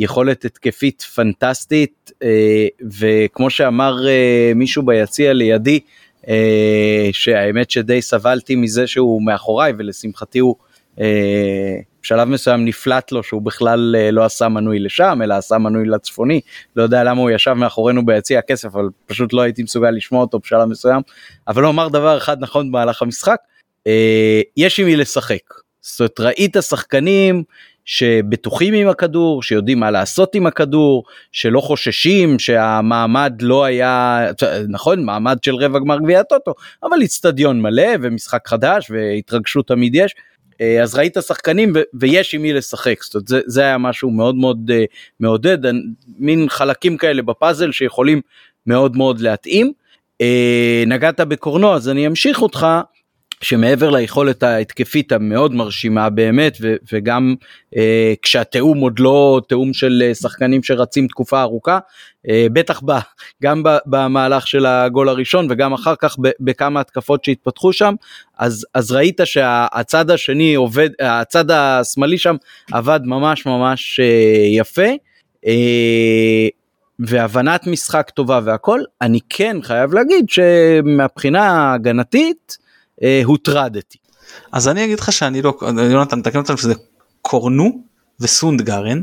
Speaker 1: יכולת התקפית פנטסטית וכמו שאמר מישהו ביציע לידי שהאמת שדי סבלתי מזה שהוא מאחוריי ולשמחתי הוא אה, בשלב מסוים נפלט לו שהוא בכלל אה, לא עשה מנוי לשם אלא עשה מנוי לצפוני. לא יודע למה הוא ישב מאחורינו ביציע הכסף אבל פשוט לא הייתי מסוגל לשמוע אותו בשלב מסוים. אבל הוא אמר דבר אחד נכון במהלך המשחק אה, יש עם מי לשחק. זאת אומרת ראית שחקנים שבטוחים עם הכדור, שיודעים מה לעשות עם הכדור, שלא חוששים שהמעמד לא היה, נכון, מעמד של רבע גמר גביע הטוטו, אבל איצטדיון מלא ומשחק חדש והתרגשות תמיד יש. אה, אז ראית שחקנים ו- ויש עם מי לשחק, זאת אומרת זה, זה היה משהו מאוד מאוד uh, מעודד, מין חלקים כאלה בפאזל שיכולים מאוד מאוד להתאים. Uh, נגעת בקורנו אז אני אמשיך אותך. שמעבר ליכולת ההתקפית המאוד מרשימה באמת ו- וגם אה, כשהתיאום עוד לא תיאום של אה, שחקנים שרצים תקופה ארוכה אה, בטח ב- גם ב- במהלך של הגול הראשון וגם אחר כך ב- בכמה התקפות שהתפתחו שם אז אז ראית שהצד השני עובד הצד השמאלי שם עבד ממש ממש אה, יפה. אה, והבנת משחק טובה והכל אני כן חייב להגיד שמבחינה ההגנתית אה, הוטרדתי.
Speaker 2: אז אני אגיד לך שאני לא יונתן תקן אותנו שזה קורנו וסונדגרן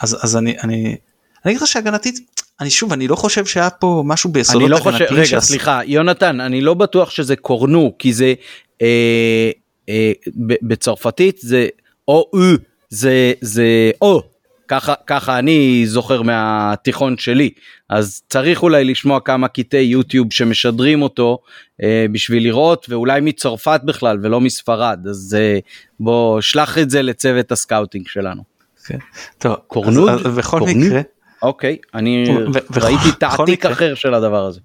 Speaker 2: אז אז אני אני אני אגיד לך שהגנתית אני שוב אני לא חושב שהיה פה משהו ביסודות
Speaker 1: אני לא חושב
Speaker 2: הגנתיים
Speaker 1: רגע
Speaker 2: שעש-
Speaker 1: סליחה יונתן אני לא בטוח שזה קורנו כי זה אה, אה, בצרפתית זה או או זה זה או ככה ככה אני זוכר מהתיכון שלי אז צריך אולי לשמוע כמה קטעי יוטיוב שמשדרים אותו אה, בשביל לראות ואולי מצרפת בכלל ולא מספרד אז אה, בוא שלח את זה לצוות הסקאוטינג שלנו.
Speaker 2: טוב,
Speaker 1: קורנוד?
Speaker 2: אז- אז בכל
Speaker 1: קורנו?
Speaker 2: מקרה
Speaker 1: אוקיי אני
Speaker 2: ו-
Speaker 1: ראיתי תעתיק אחר של הדבר הזה.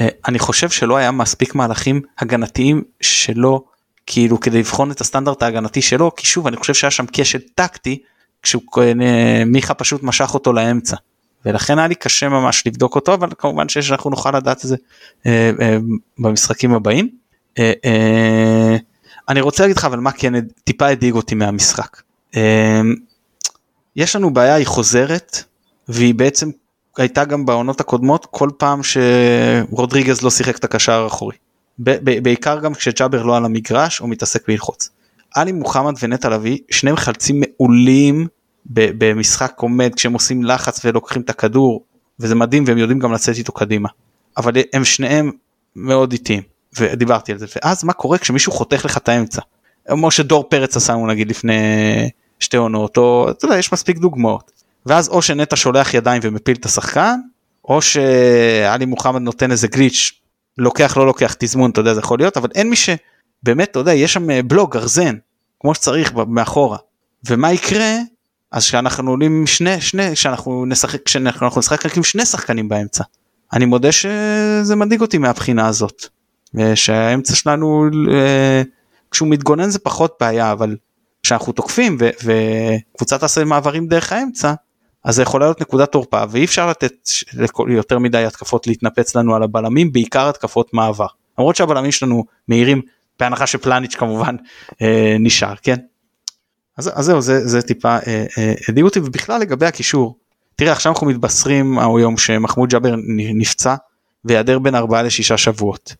Speaker 2: אה, אני חושב שלא היה מספיק מהלכים הגנתיים שלו כאילו כדי לבחון את הסטנדרט ההגנתי שלו כי שוב אני חושב שהיה שם כשל טקטי כשהוא אה, פשוט משך אותו לאמצע ולכן היה לי קשה ממש לבדוק אותו אבל כמובן שאנחנו נוכל לדעת את זה אה, אה, במשחקים הבאים. אה, אה, אני רוצה להגיד לך אבל מה כן טיפה הדאיג אותי מהמשחק. אה, יש לנו בעיה היא חוזרת והיא בעצם הייתה גם בעונות הקודמות כל פעם שרודריגז לא שיחק את הקשר האחורי. בעיקר גם כשג'אבר לא על המגרש או מתעסק בלחוץ. עלי מוחמד ונטע לביא שניהם חלצים מעולים במשחק עומד כשהם עושים לחץ ולוקחים את הכדור וזה מדהים והם יודעים גם לצאת איתו קדימה. אבל הם שניהם מאוד איטיים ודיברתי על זה ואז מה קורה כשמישהו חותך לך את האמצע. כמו שדור פרץ עשה לנו נגיד לפני שתי עונות או אתה יודע יש מספיק דוגמאות. ואז או שנטע שולח ידיים ומפיל את השחקן או שעלי מוחמד נותן איזה גליץ' לוקח לא לוקח תזמון אתה יודע זה יכול להיות אבל אין מי שבאמת אתה יודע יש שם אה, בלוק גרזן כמו שצריך מאחורה ומה יקרה אז שאנחנו עולים שני שני שאנחנו נשחק כשאנחנו אנחנו נשחק רק עם שני שחקנים באמצע. אני מודה שזה מדאיג אותי מהבחינה הזאת. אה, שהאמצע שלנו אה, כשהוא מתגונן זה פחות בעיה אבל כשאנחנו תוקפים ו- וקבוצה תעשה מעברים דרך האמצע אז זה יכול להיות נקודת תורפה ואי אפשר לתת יותר מדי התקפות להתנפץ לנו על הבלמים בעיקר התקפות מעבר למרות שהבלמים שלנו מהירים בהנחה שפלניץ' כמובן אה, נשאר כן. אז, אז זהו זה, זה טיפה אה, אה, הדאיג אותי ובכלל לגבי הקישור תראה עכשיו אנחנו מתבשרים היום שמחמוד ג'אבר נפצע ויעדר בין ארבעה לשישה שבועות.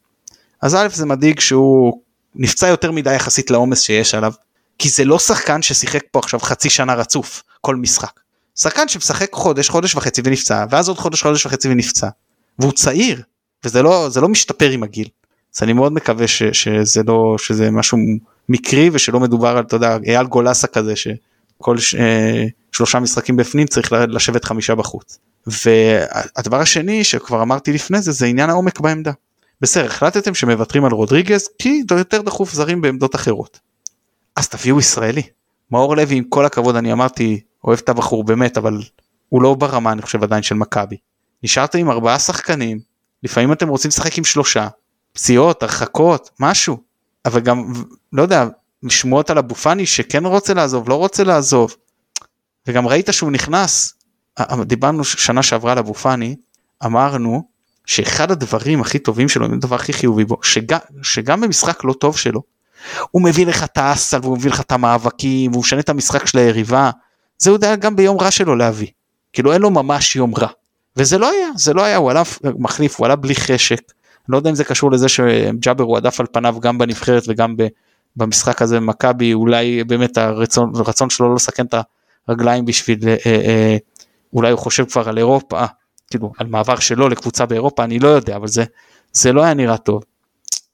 Speaker 2: אז א' זה מדאיג שהוא נפצע יותר מדי יחסית לעומס שיש עליו כי זה לא שחקן ששיחק פה עכשיו חצי שנה רצוף כל משחק. שחקן שמשחק חודש חודש וחצי ונפצע ואז עוד חודש חודש וחצי ונפצע והוא צעיר וזה לא לא משתפר עם הגיל. אז אני מאוד מקווה ש, שזה לא שזה משהו מקרי ושלא מדובר על אתה יודע אייל גולסה כזה שכל ש, אה, שלושה משחקים בפנים צריך לשבת חמישה בחוץ. והדבר השני שכבר אמרתי לפני זה זה עניין העומק בעמדה. בסדר החלטתם שמוותרים על רודריגז כי יותר דחוף זרים בעמדות אחרות. אז תביאו ישראלי. מאור לוי עם כל הכבוד אני אמרתי אוהב את הבחור באמת אבל הוא לא ברמה אני חושב עדיין של מכבי. נשארתם עם ארבעה שחקנים לפעמים אתם רוצים לשחק עם שלושה פציעות הרחקות משהו אבל גם לא יודע שמועות על אבו פאני שכן רוצה לעזוב לא רוצה לעזוב. וגם ראית שהוא נכנס דיברנו שנה שעברה על אבו פאני אמרנו שאחד הדברים הכי טובים שלו, הדבר הכי חיובי בו, שגם, שגם במשחק לא טוב שלו, הוא מביא לך את האסל והוא מביא לך את המאבקים והוא משנה את המשחק של היריבה, זה הוא יודע גם ביום רע שלו להביא, כאילו אין לו ממש יום רע. וזה לא היה, זה לא היה, הוא עלה מחליף, הוא עלה בלי חשק, לא יודע אם זה קשור לזה שג'אבר הוא עדף על פניו גם בנבחרת וגם במשחק הזה במכבי, אולי באמת הרצון, הרצון שלו לא לסכן את הרגליים בשביל, אה, אה, אולי הוא חושב כבר על אירופה, כאילו על מעבר שלו לקבוצה באירופה אני לא יודע אבל זה זה לא היה נראה טוב.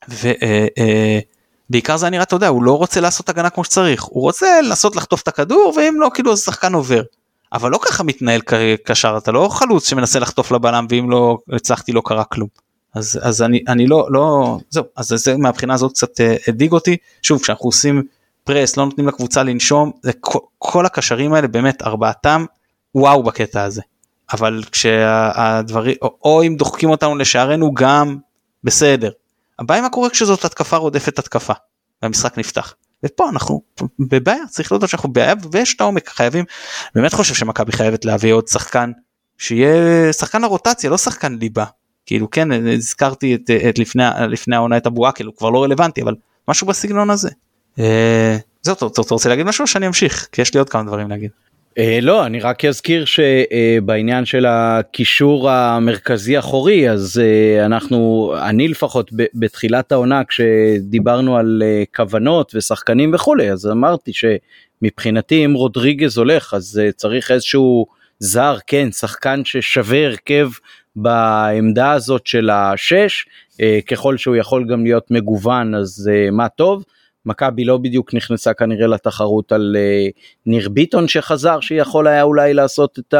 Speaker 2: ובעיקר אה, אה, זה נראה אתה יודע הוא לא רוצה לעשות הגנה כמו שצריך הוא רוצה לנסות לחטוף את הכדור ואם לא כאילו השחקן עובר. אבל לא ככה מתנהל קשר אתה לא חלוץ שמנסה לחטוף לבלם ואם לא הצלחתי לא קרה כלום. אז אז אני אני לא לא זהו אז זה מהבחינה הזאת קצת אה, הדאיג אותי שוב כשאנחנו עושים פרס לא נותנים לקבוצה לנשום זה כל, כל הקשרים האלה באמת ארבעתם וואו בקטע הזה. אבל כשהדברים או, או אם דוחקים אותנו לשערנו גם בסדר. הבעיה מה קורה כשזאת התקפה רודפת התקפה והמשחק נפתח. ופה אנחנו בבעיה צריך לדעת שאנחנו בבעיה ויש את העומק חייבים באמת חושב שמכבי חייבת להביא עוד שחקן שיהיה שחקן הרוטציה לא שחקן ליבה כאילו כן הזכרתי את, את לפני לפני העונה את הבועה כאילו כבר לא רלוונטי אבל משהו בסגנון הזה. אה, זהו אתה רוצה להגיד משהו שאני אמשיך כי יש לי עוד כמה דברים להגיד.
Speaker 1: Uh, לא, אני רק אזכיר שבעניין של הקישור המרכזי אחורי, אז uh, אנחנו, אני לפחות בתחילת העונה כשדיברנו על כוונות ושחקנים וכולי, אז אמרתי שמבחינתי אם רודריגז הולך אז צריך איזשהו זר, כן, שחקן ששווה הרכב בעמדה הזאת של השש, uh, ככל שהוא יכול גם להיות מגוון אז uh, מה טוב. מכבי לא בדיוק נכנסה כנראה לתחרות על uh, ניר ביטון שחזר שיכול היה אולי לעשות את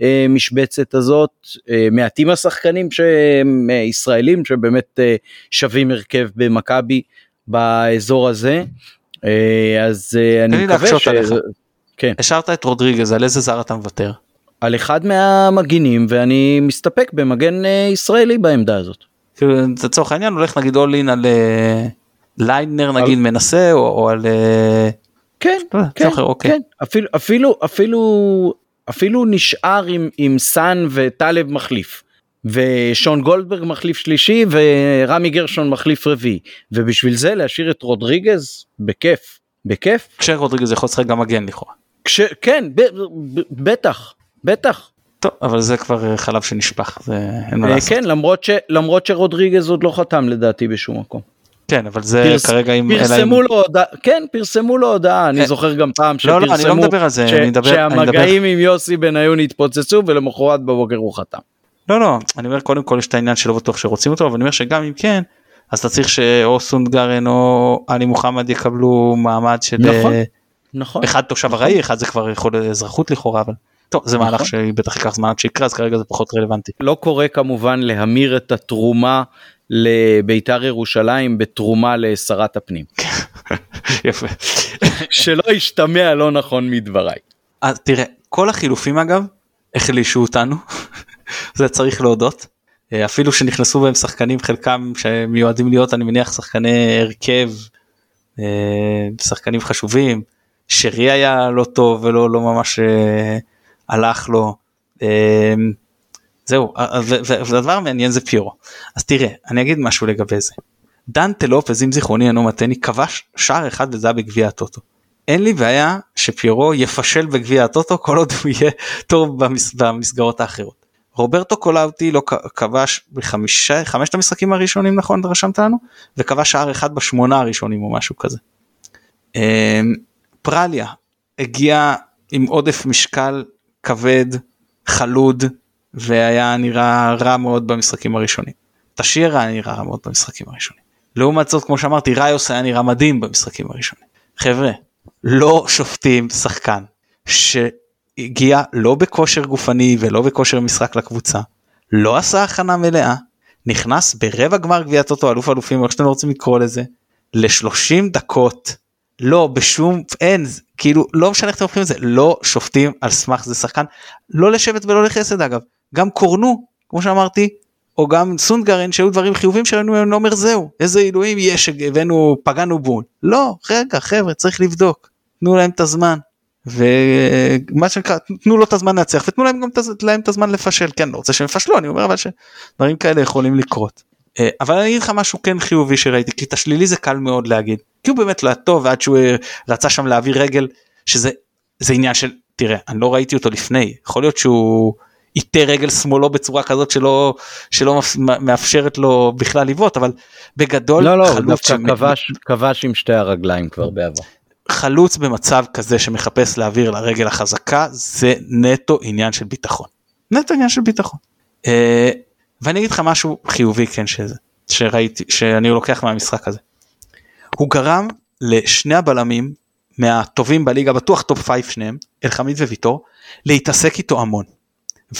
Speaker 1: המשבצת הזאת מעטים השחקנים שהם ישראלים שבאמת שווים הרכב במכבי באזור הזה אז אני מקווה ש...
Speaker 2: כן. השארת את רודריגז על איזה זר אתה מוותר?
Speaker 1: על אחד מהמגינים ואני מסתפק במגן uh, ישראלי בעמדה הזאת.
Speaker 2: כאילו, לצורך העניין הולך נגיד אולין על. Uh... ליינר נגיד מנסה או, או על אה,
Speaker 1: כן לא כן, אוקיי. כן אפילו אפילו אפילו אפילו נשאר עם עם סאן וטלב מחליף. ושון גולדברג מחליף שלישי ורמי גרשון מחליף רביעי ובשביל זה להשאיר את רודריגז בכיף בכיף.
Speaker 2: כשרודריגז יכול לשחק גם מגן לכאורה.
Speaker 1: כש... כן ב... ב... בטח בטח.
Speaker 2: טוב אבל זה כבר אה, חלב שנשפך זה אין מה
Speaker 1: אה, לעשות. כן למרות ש... למרות שרודריגז עוד לא חתם לדעתי בשום מקום.
Speaker 2: כן אבל זה פרס, כרגע
Speaker 1: אם פרסמו לו הודעה כן פרסמו לו הודעה אני כן. זוכר גם פעם
Speaker 2: שפרסמו לא, לא, אני לא מדבר על זה, ש, אני מדבר,
Speaker 1: שהמגעים אני מדבר... עם יוסי בניון התפוצצו ולמחרת בבוקר הוא חתם.
Speaker 2: לא לא אני אומר קודם כל יש את העניין שלא בטוח שרוצים אותו אבל אני אומר שגם אם כן אז אתה צריך שאו סונדגרן או עלי מוחמד יקבלו מעמד של נכון, נכון, אחד תושב נכון. ארעי אחד זה כבר יכול אזרחות לכאורה אבל טוב זה נכון. מהלך שבטח ייקח זמן עד שיקרה אז כרגע זה פחות רלוונטי.
Speaker 1: לא קורה כמובן להמיר את התרומה לביתר ירושלים בתרומה לשרת הפנים.
Speaker 2: יפה.
Speaker 1: שלא ישתמע לא נכון מדבריי.
Speaker 2: אז תראה, כל החילופים אגב, החלישו אותנו, זה צריך להודות. אה, אפילו שנכנסו בהם שחקנים חלקם שמיועדים להיות אני מניח שחקני הרכב, אה, שחקנים חשובים, שרי היה לא טוב ולא לא ממש אה, הלך לו. זהו, והדבר המעניין זה פיורו. אז תראה, אני אגיד משהו לגבי זה. דנטה לופז, אם זיכרוני אינו מתני, כבש שער אחד וזה היה בגביע הטוטו. אין לי בעיה שפיורו יפשל בגביע הטוטו כל עוד הוא יהיה טוב במס... במסגרות האחרות. רוברטו קולאוטי לא כבש בחמשת המשחקים הראשונים נכון רשמת לנו וכבש שער אחד בשמונה הראשונים או משהו כזה. אמ, פרליה הגיע עם עודף משקל כבד חלוד והיה נראה רע מאוד במשחקים הראשונים. תשיר היה נראה רע מאוד במשחקים הראשונים. לעומת זאת כמו שאמרתי ראיוס היה נראה מדהים במשחקים הראשונים. חבר'ה לא שופטים שחקן שהגיע לא בכושר גופני ולא בכושר משחק לקבוצה לא עשה הכנה מלאה נכנס ברבע גמר גביע טוטו אלוף אלופים איך שאתם לא רוצים לקרוא לזה ל-30 דקות לא בשום אין כאילו לא משנה איך אתם הופכים את זה לא שופטים על סמך זה שחקן לא לשבט ולא לחסד אגב. גם קורנו כמו שאמרתי או גם סונגרן שהיו דברים חיובים שלנו אני לא אומר זהו איזה אלוהים יש הבאנו פגענו בול. לא רגע חבר'ה צריך לבדוק. תנו להם את הזמן. ומה שנקרא תנו לו את הזמן להצליח ותנו להם גם להם את הזמן לפשל. כן לא רוצה שהם יפשלו אני אומר אבל שדברים כאלה יכולים לקרות. אה, אבל אני אגיד לך משהו כן חיובי שראיתי כי את השלילי זה קל מאוד להגיד כי הוא באמת לא היה טוב ועד שהוא רצה שם להעביר רגל שזה זה עניין של תראה אני לא ראיתי אותו לפני יכול להיות שהוא ייטה רגל שמאלו בצורה כזאת שלא שלא מאפשרת לו בכלל לבעוט אבל בגדול
Speaker 1: לא לא דווקא כבש כבש עם שתי הרגליים כבר בעבר.
Speaker 2: חלוץ במצב כזה שמחפש להעביר לרגל החזקה זה נטו עניין של ביטחון. נטו עניין של ביטחון. ואני אגיד לך משהו חיובי כן שזה שראיתי שאני לוקח מהמשחק הזה. הוא גרם לשני הבלמים מהטובים בליגה בטוח top 5 שניהם אלחמיד וויטור להתעסק איתו המון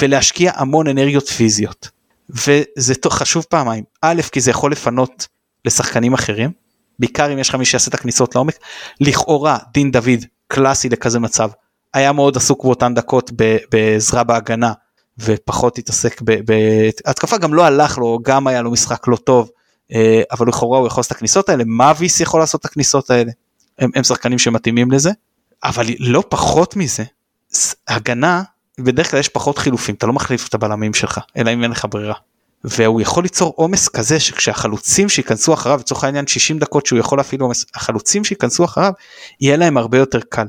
Speaker 2: ולהשקיע המון אנרגיות פיזיות. וזה חשוב פעמיים. א' כי זה יכול לפנות לשחקנים אחרים בעיקר אם יש לך מי שיעשה את הכניסות לעומק. לכאורה דין דוד קלאסי לכזה מצב. היה מאוד עסוק באותן דקות בעזרה בהגנה ופחות התעסק בהתקפה גם לא הלך לו גם היה לו משחק לא טוב אה, אבל לכאורה הוא יכול לעשות את הכניסות האלה מאביס יכול לעשות את הכניסות האלה הם, הם שחקנים שמתאימים לזה אבל לא פחות מזה הגנה בדרך כלל יש פחות חילופים אתה לא מחליף את הבלמים שלך אלא אם אין לך ברירה. והוא יכול ליצור עומס כזה שכשהחלוצים שייכנסו אחריו לצורך העניין 60 דקות שהוא יכול להפעיל עומס החלוצים שייכנסו אחריו יהיה להם הרבה יותר קל.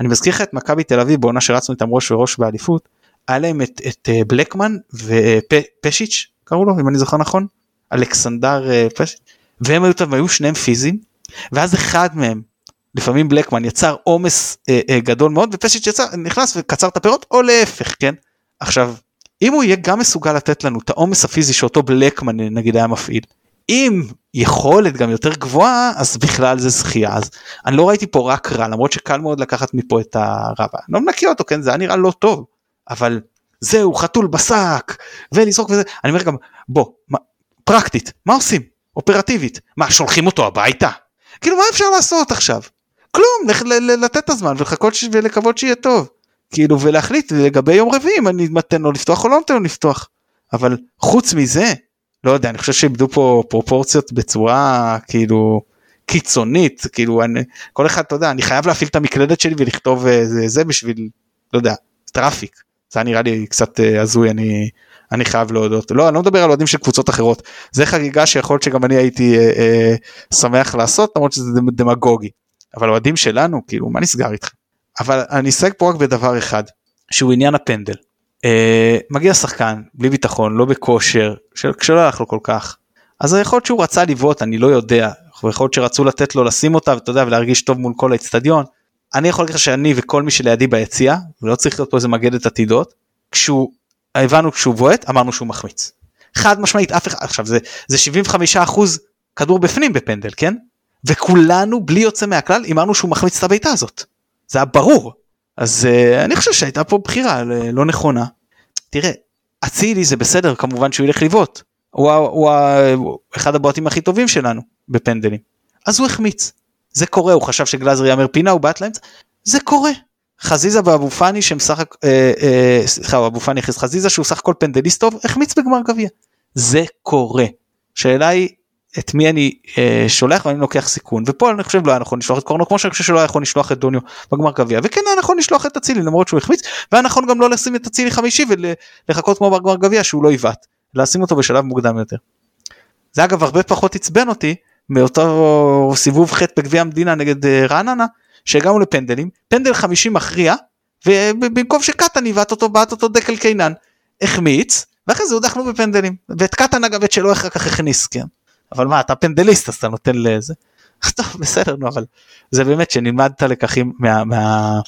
Speaker 2: אני מזכיר לך את מכבי תל אביב בעונה שרצנו איתם ראש וראש באליפות היה להם את, את אה, בלקמן ופשיץ' קראו לו אם אני זוכר נכון אלכסנדר אה, פשיץ' והם היו, היו שניהם פיזיים ואז אחד מהם לפעמים בלקמן יצר עומס אה, אה, גדול מאוד ופשיץ' יצר נכנס וקצר את הפירות או להפך כן? עכשיו אם הוא יהיה גם מסוגל לתת לנו את העומס הפיזי שאותו בלקמן נגיד היה מפעיל עם יכולת גם יותר גבוהה אז בכלל זה זכייה. אז אני לא ראיתי פה רק רע למרות שקל מאוד לקחת מפה את הרע. לא מנקי אותו כן? זה היה נראה לא טוב אבל זהו חתול בשק ולזרוק וזה. אני אומר גם בוא מה, פרקטית מה עושים? אופרטיבית. מה שולחים אותו הביתה? כאילו מה אפשר לעשות עכשיו? כלום לתת את הזמן ולחכות ולקוות שיהיה טוב. כאילו ולהחליט לגבי יום רביעי אם אני נותן לו לפתוח או לא נותן לו לפתוח. אבל חוץ מזה לא יודע אני חושב שאיבדו פה פרופורציות בצורה כאילו קיצונית. כאילו אני כל אחד אתה יודע אני חייב להפעיל את המקלדת שלי ולכתוב אה, זה, זה בשביל לא יודע traffic זה נראה לי קצת אה, הזוי אני אני חייב להודות לא אני לא מדבר על אוהדים של קבוצות אחרות זה חגיגה שיכול להיות שגם אני הייתי אה, אה, שמח לעשות למרות שזה דמגוגי אבל אוהדים שלנו כאילו מה נסגר איתך אבל אני אסייג פה רק בדבר אחד שהוא עניין הפנדל. אה, מגיע שחקן בלי ביטחון לא בכושר שלא הלך לו כל כך אז יכול להיות שהוא רצה לבעוט אני לא יודע יכול להיות שרצו לתת לו לשים אותה ואתה יודע ולהרגיש טוב מול כל האצטדיון. אני יכול להגיד לך שאני וכל מי שלידי ביציע ולא צריך להיות פה איזה מגדת עתידות כשהוא הבנו כשהוא בועט אמרנו שהוא מחמיץ. חד משמעית אף אחד עכשיו זה זה 75 אחוז כדור בפנים בפנדל כן וכולנו בלי יוצא מהכלל אמרנו שהוא מחמיץ את הבעיטה הזאת. זה היה ברור. אז uh, אני חושב שהייתה פה בחירה לא נכונה. תראה, אצילי זה בסדר כמובן שהוא ילך לבעוט. הוא, הוא, הוא, הוא אחד הבועטים הכי טובים שלנו בפנדלים. אז הוא החמיץ. זה קורה, הוא חשב שגלאזר יאמר פינה, הוא בעט לאמצע. זה קורה. חזיזה ואבו פאני שהם סך הכל, אה, אה, סליחה, אבו פאני הכניס חזיזה שהוא סך הכל פנדליסט טוב, החמיץ בגמר גביע. זה קורה. שאלה היא את מי אני אה, שולח ואני לוקח סיכון ופה אני חושב לא היה נכון לשלוח את קורנו כמו שאני חושב שלא היה נכון לשלוח את דוניו בגמר גביע וכן היה נכון לשלוח את אצילי למרות שהוא החמיץ והיה נכון גם לא לשים את אצילי חמישי ולחכות כמו בגמר גביע שהוא לא יבעט לשים אותו בשלב מוקדם יותר. זה אגב הרבה פחות עצבן אותי מאותו סיבוב חטא בגביע המדינה נגד אה, רעננה שהגענו לפנדלים פנדל חמישי מכריע ובמקום שקטן יבעט אותו בעט אותו דקל קינן החמיץ ואחרי זה הודחנו בפנדלים ואת קטן אגב את שלו אחר כך הכניס כן. אבל מה אתה פנדליסט אז אתה נותן לזה. טוב בסדר נו אבל זה באמת שנלמד את הלקחים מה, מה,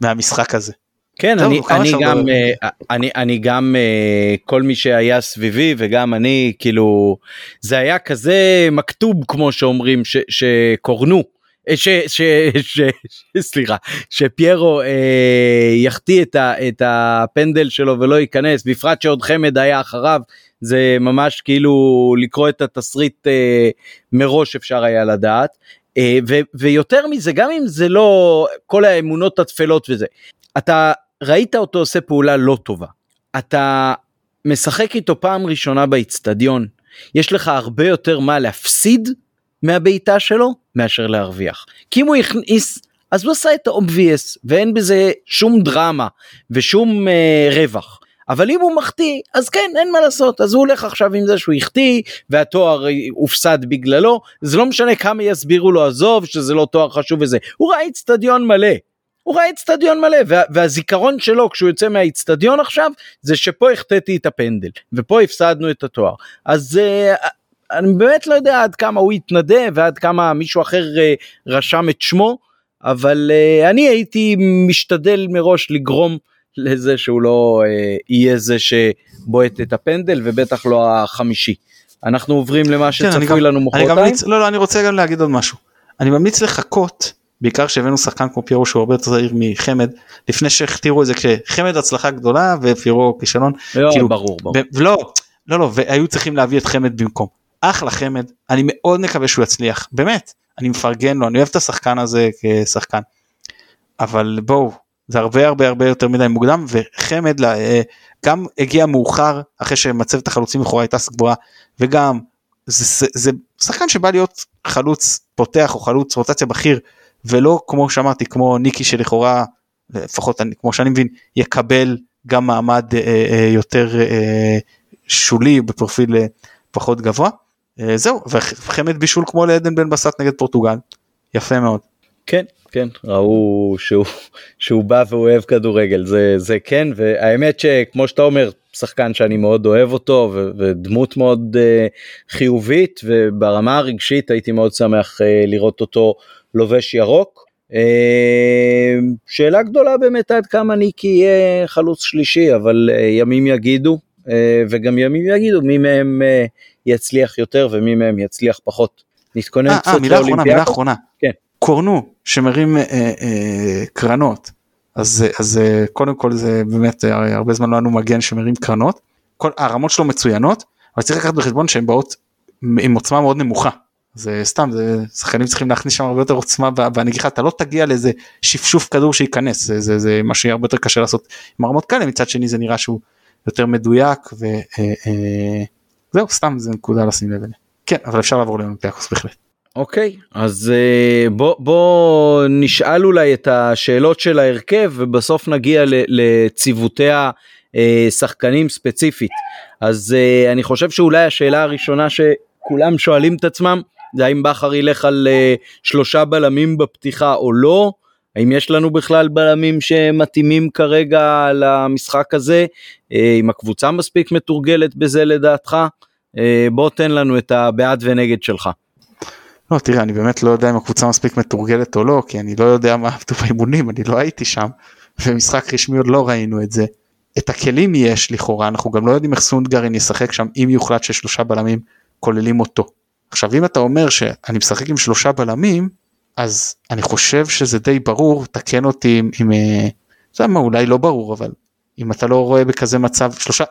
Speaker 2: מהמשחק הזה.
Speaker 1: כן טוב, אני, אני גם uh, אני אני גם uh, כל מי שהיה סביבי וגם אני כאילו זה היה כזה מכתוב כמו שאומרים ש, שקורנו אה, ש, ש, ש, ש, סליחה שפיירו אה, יחטיא את, ה, את הפנדל שלו ולא ייכנס בפרט שעוד חמד היה אחריו זה ממש כאילו לקרוא את התסריט אה, מראש אפשר היה לדעת. אה, ו, ויותר מזה גם אם זה לא כל האמונות הטפלות וזה אתה ראית אותו עושה פעולה לא טובה אתה משחק איתו פעם ראשונה באיצטדיון, יש לך הרבה יותר מה להפסיד מהבעיטה שלו מאשר להרוויח. כי אם הוא הכניס, אז הוא עשה את ה-obvious ואין בזה שום דרמה ושום אה, רווח. אבל אם הוא מחטיא אז כן אין מה לעשות אז הוא הולך עכשיו עם זה שהוא החטיא והתואר הופסד בגללו זה לא משנה כמה יסבירו לו עזוב שזה לא תואר חשוב וזה הוא ראה אצטדיון מלא. הוא ראה אצטדיון מלא וה, והזיכרון שלו כשהוא יוצא מהאצטדיון עכשיו זה שפה החטאתי את הפנדל ופה הפסדנו את התואר אז uh, אני באמת לא יודע עד כמה הוא התנדב ועד כמה מישהו אחר uh, רשם את שמו אבל uh, אני הייתי משתדל מראש לגרום לזה שהוא לא uh, יהיה זה שבועט את הפנדל ובטח לא החמישי. אנחנו עוברים למה כן, שצפוי לנו מחרתיים.
Speaker 2: לא, לא, אני רוצה גם להגיד עוד משהו. אני ממליץ לחכות בעיקר שהבאנו שחקן כמו פיירו שהוא הרבה יותר צעיר מחמד לפני שהכתירו את זה כשחמד הצלחה גדולה ופיירו כישלון.
Speaker 1: לא, כאילו, ברור ברור.
Speaker 2: לא לא לא והיו צריכים להביא את חמד במקום. אחלה חמד אני מאוד מקווה שהוא יצליח באמת אני מפרגן לו אני אוהב את השחקן הזה כשחקן. אבל בואו זה הרבה הרבה הרבה יותר מדי מוקדם וחמד אה, גם הגיע מאוחר אחרי שמצבת החלוצים לכאורה הייתה סגורה וגם זה, זה, זה שחקן שבא להיות חלוץ פותח או חלוץ רוטציה בכיר ולא כמו שאמרתי כמו ניקי שלכאורה לפחות אני, כמו שאני מבין יקבל גם מעמד אה, אה, יותר אה, שולי בפרופיל אה, פחות גבוה. אה, זהו וחמד בישול כמו לעדן בן בסט נגד פורטוגל יפה מאוד.
Speaker 1: כן כן ראו שהוא שהוא בא ואוהב כדורגל זה זה כן והאמת שכמו שאתה אומר שחקן שאני מאוד אוהב אותו ו- ודמות מאוד uh, חיובית וברמה הרגשית הייתי מאוד שמח uh, לראות אותו לובש ירוק. אה, שאלה גדולה באמת עד כמה ניקי יהיה חלוץ שלישי אבל אה, ימים יגידו אה, וגם ימים יגידו מי מהם יצליח יותר ומי מהם יצליח פחות.
Speaker 2: נתכונן קצת לאולימפיאקו. מילה אחרונה מילה אחרונה. כן. קורנו שמרים קרנות אז אז קודם כל זה באמת הרבה זמן לא היה לנו מגן שמרים קרנות. כל הרמות שלו מצוינות אבל צריך לקחת בחשבון שהן באות עם עוצמה מאוד נמוכה. זה סתם זה שחקנים צריכים להכניס שם הרבה יותר עוצמה בנגיחה. אתה לא תגיע לאיזה שפשוף כדור שייכנס זה, זה, זה מה שיהיה הרבה יותר קשה לעשות עם הרמות כאלה. מצד שני זה נראה שהוא יותר מדויק וזהו אה, אה, סתם זה נקודה לשים לב אליה. כן אבל אפשר לעבור לאולימפיאקוס בהחלט.
Speaker 1: אוקיי okay, אז uh, בוא בוא נשאל אולי את השאלות של ההרכב ובסוף נגיע לציוותי השחקנים ספציפית. אז uh, אני חושב שאולי השאלה הראשונה שכולם שואלים את עצמם זה האם בכר ילך על uh, שלושה בלמים בפתיחה או לא, האם יש לנו בכלל בלמים שמתאימים כרגע למשחק הזה, uh, אם הקבוצה מספיק מתורגלת בזה לדעתך, uh, בוא תן לנו את הבעד ונגד שלך.
Speaker 2: לא תראה אני באמת לא יודע אם הקבוצה מספיק מתורגלת או לא כי אני לא יודע מה עבדו באימונים אני לא הייתי שם ומשחק רשמי עוד לא ראינו את זה. את הכלים יש לכאורה אנחנו גם לא יודעים איך סונדגרין ישחק שם אם יוחלט ששלושה בלמים כוללים אותו. עכשיו אם אתה אומר שאני משחק עם שלושה בלמים אז אני חושב שזה די ברור תקן אותי עם, עם אה, זה מה אולי לא ברור אבל אם אתה לא רואה בכזה מצב שלושה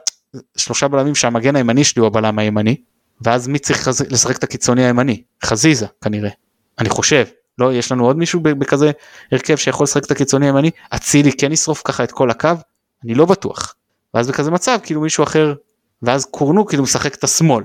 Speaker 2: שלושה בלמים שהמגן הימני שלי הוא הבלם הימני ואז מי צריך לשחק את הקיצוני הימני? חזיזה כנראה. אני חושב. לא יש לנו עוד מישהו בכזה הרכב שיכול לשחק את הקיצוני הימני? אצילי כן ישרוף ככה את כל הקו? אני לא בטוח. ואז בכזה מצב כאילו מישהו אחר ואז קורנו כאילו משחק את השמאל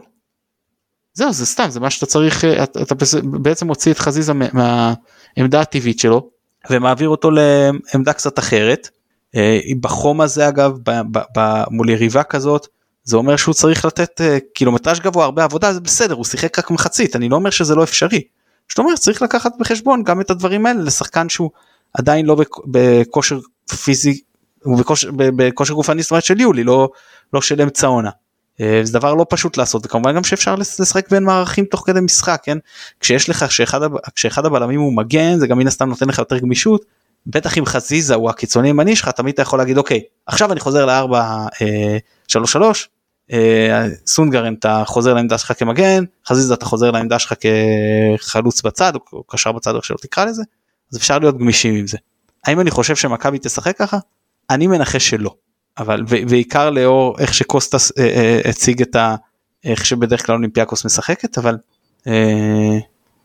Speaker 2: זהו זה סתם זה מה שאתה צריך אה, אתה, אתה בעצם מוציא את חזיזה מהעמדה הטבעית שלו ומעביר אותו לעמדה קצת אחרת. אה, בחום הזה אגב ב, ב, ב, מול יריבה כזאת זה אומר שהוא צריך לתת אה, קילומטראז' גבוה הרבה עבודה זה בסדר הוא שיחק רק מחצית אני לא אומר שזה לא אפשרי. זאת אומרת צריך לקחת בחשבון גם את הדברים האלה לשחקן שהוא עדיין לא בכושר פיזי הוא בכושר, בכושר גופני זאת אומרת של יולי לא לא של אמצע עונה. אה, זה דבר לא פשוט לעשות וכמובן גם שאפשר לשחק בין מערכים תוך כדי משחק כן כשיש לך שאחד, כשאחד הבלמים הוא מגן זה גם מן הסתם נותן לך יותר גמישות בטח אם חזיזה הוא הקיצוני ימני שלך תמיד אתה יכול להגיד אוקיי עכשיו אני חוזר ל-4 3 3 סונגרן אתה חוזר לעמדה שלך כמגן חזיזה אתה חוזר לעמדה שלך כחלוץ בצד או קשר בצד או שלא תקרא לזה אז אפשר להיות גמישים עם זה. האם אני חושב שמכבי תשחק ככה? אני מנחש שלא. אבל בעיקר לאור איך שקוסטס אה, אה, הציג את ה... איך שבדרך כלל אולימפיאקוס משחקת אבל אה,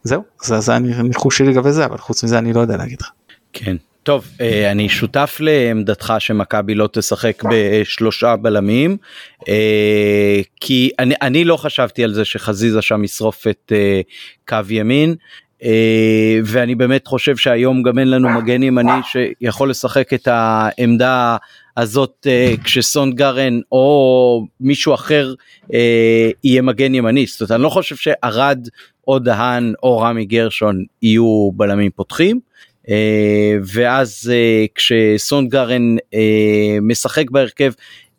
Speaker 2: זהו זה, זה הניחוש שלי לגבי זה אבל חוץ מזה אני לא יודע להגיד לך.
Speaker 1: כן טוב, אה, אני שותף לעמדתך שמכבי לא תשחק בשלושה בלמים, אה, כי אני, אני לא חשבתי על זה שחזיזה שם ישרוף את אה, קו ימין. ואני באמת חושב שהיום גם אין לנו מגן ימני שיכול לשחק את העמדה הזאת כשסון גרן או מישהו אחר יהיה מגן ימני. זאת אומרת, אני לא חושב שארד או דהן או רמי גרשון יהיו בלמים פותחים. אה, ואז אה, כשסון גרן אה, משחק בהרכב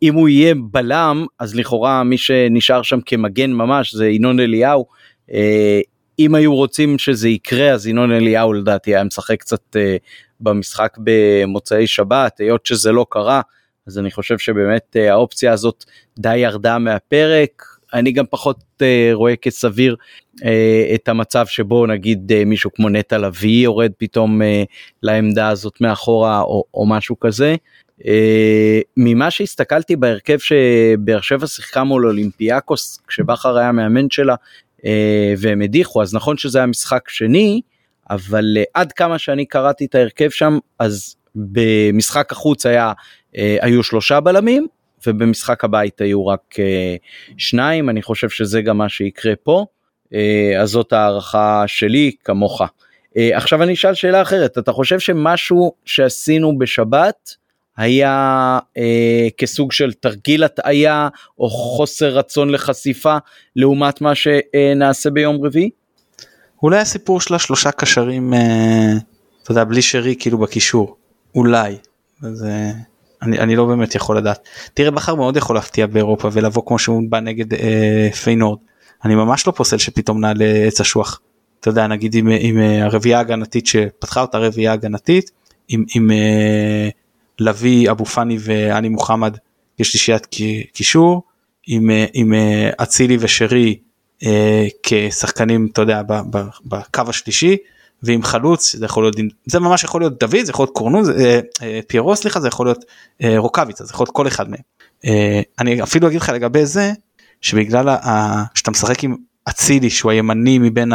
Speaker 1: אם הוא יהיה בלם אז לכאורה מי שנשאר שם כמגן ממש זה ינון אליהו. אם היו רוצים שזה יקרה אז ינון אליהו לדעתי היה משחק קצת במשחק במוצאי שבת היות שזה לא קרה אז אני חושב שבאמת האופציה הזאת די ירדה מהפרק אני גם פחות uh, רואה כסביר uh, את המצב שבו נגיד uh, מישהו כמו נטע לביא יורד פתאום uh, לעמדה הזאת מאחורה או, או משהו כזה. Uh, ממה שהסתכלתי בהרכב שבאר שבע שיחקה מול אולימפיאקוס כשבכר היה מאמן שלה uh, והם הדיחו אז נכון שזה היה משחק שני אבל uh, עד כמה שאני קראתי את ההרכב שם אז במשחק החוץ היה uh, היו שלושה בלמים ובמשחק הבית היו רק אה, שניים, אני חושב שזה גם מה שיקרה פה, אה, אז זאת הערכה שלי כמוך. אה, עכשיו אני אשאל שאלה אחרת, אתה חושב שמשהו שעשינו בשבת היה אה, כסוג של תרגיל הטעיה או חוסר רצון לחשיפה לעומת מה שנעשה ביום רביעי?
Speaker 2: אולי הסיפור של השלושה קשרים, אה, אתה יודע, בלי שרי כאילו בקישור, אולי. זה... אני, אני לא באמת יכול לדעת. תראה בכר מאוד יכול להפתיע באירופה ולבוא כמו שהוא בא נגד אה, פיינורד. אני ממש לא פוסל שפתאום נעלה עץ אשוח. אתה יודע נגיד עם, עם אה, הרביעייה ההגנתית שפתחה אותה רביעייה הגנתית עם, עם אה, לביא אבו פאני ואני מוחמד יש לי שיית קישור עם, אה, עם אה, אצילי ושרי אה, כשחקנים אתה יודע בקו השלישי ועם חלוץ זה יכול להיות זה ממש יכול להיות דוד זה יכול להיות קורנו אה, אה, פיירו סליחה זה יכול להיות אה, רוקאביצה זה יכול להיות כל אחד מהם. אה, אני אפילו אגיד לך לגבי זה שבגלל ה, שאתה משחק עם אצילי שהוא הימני מבין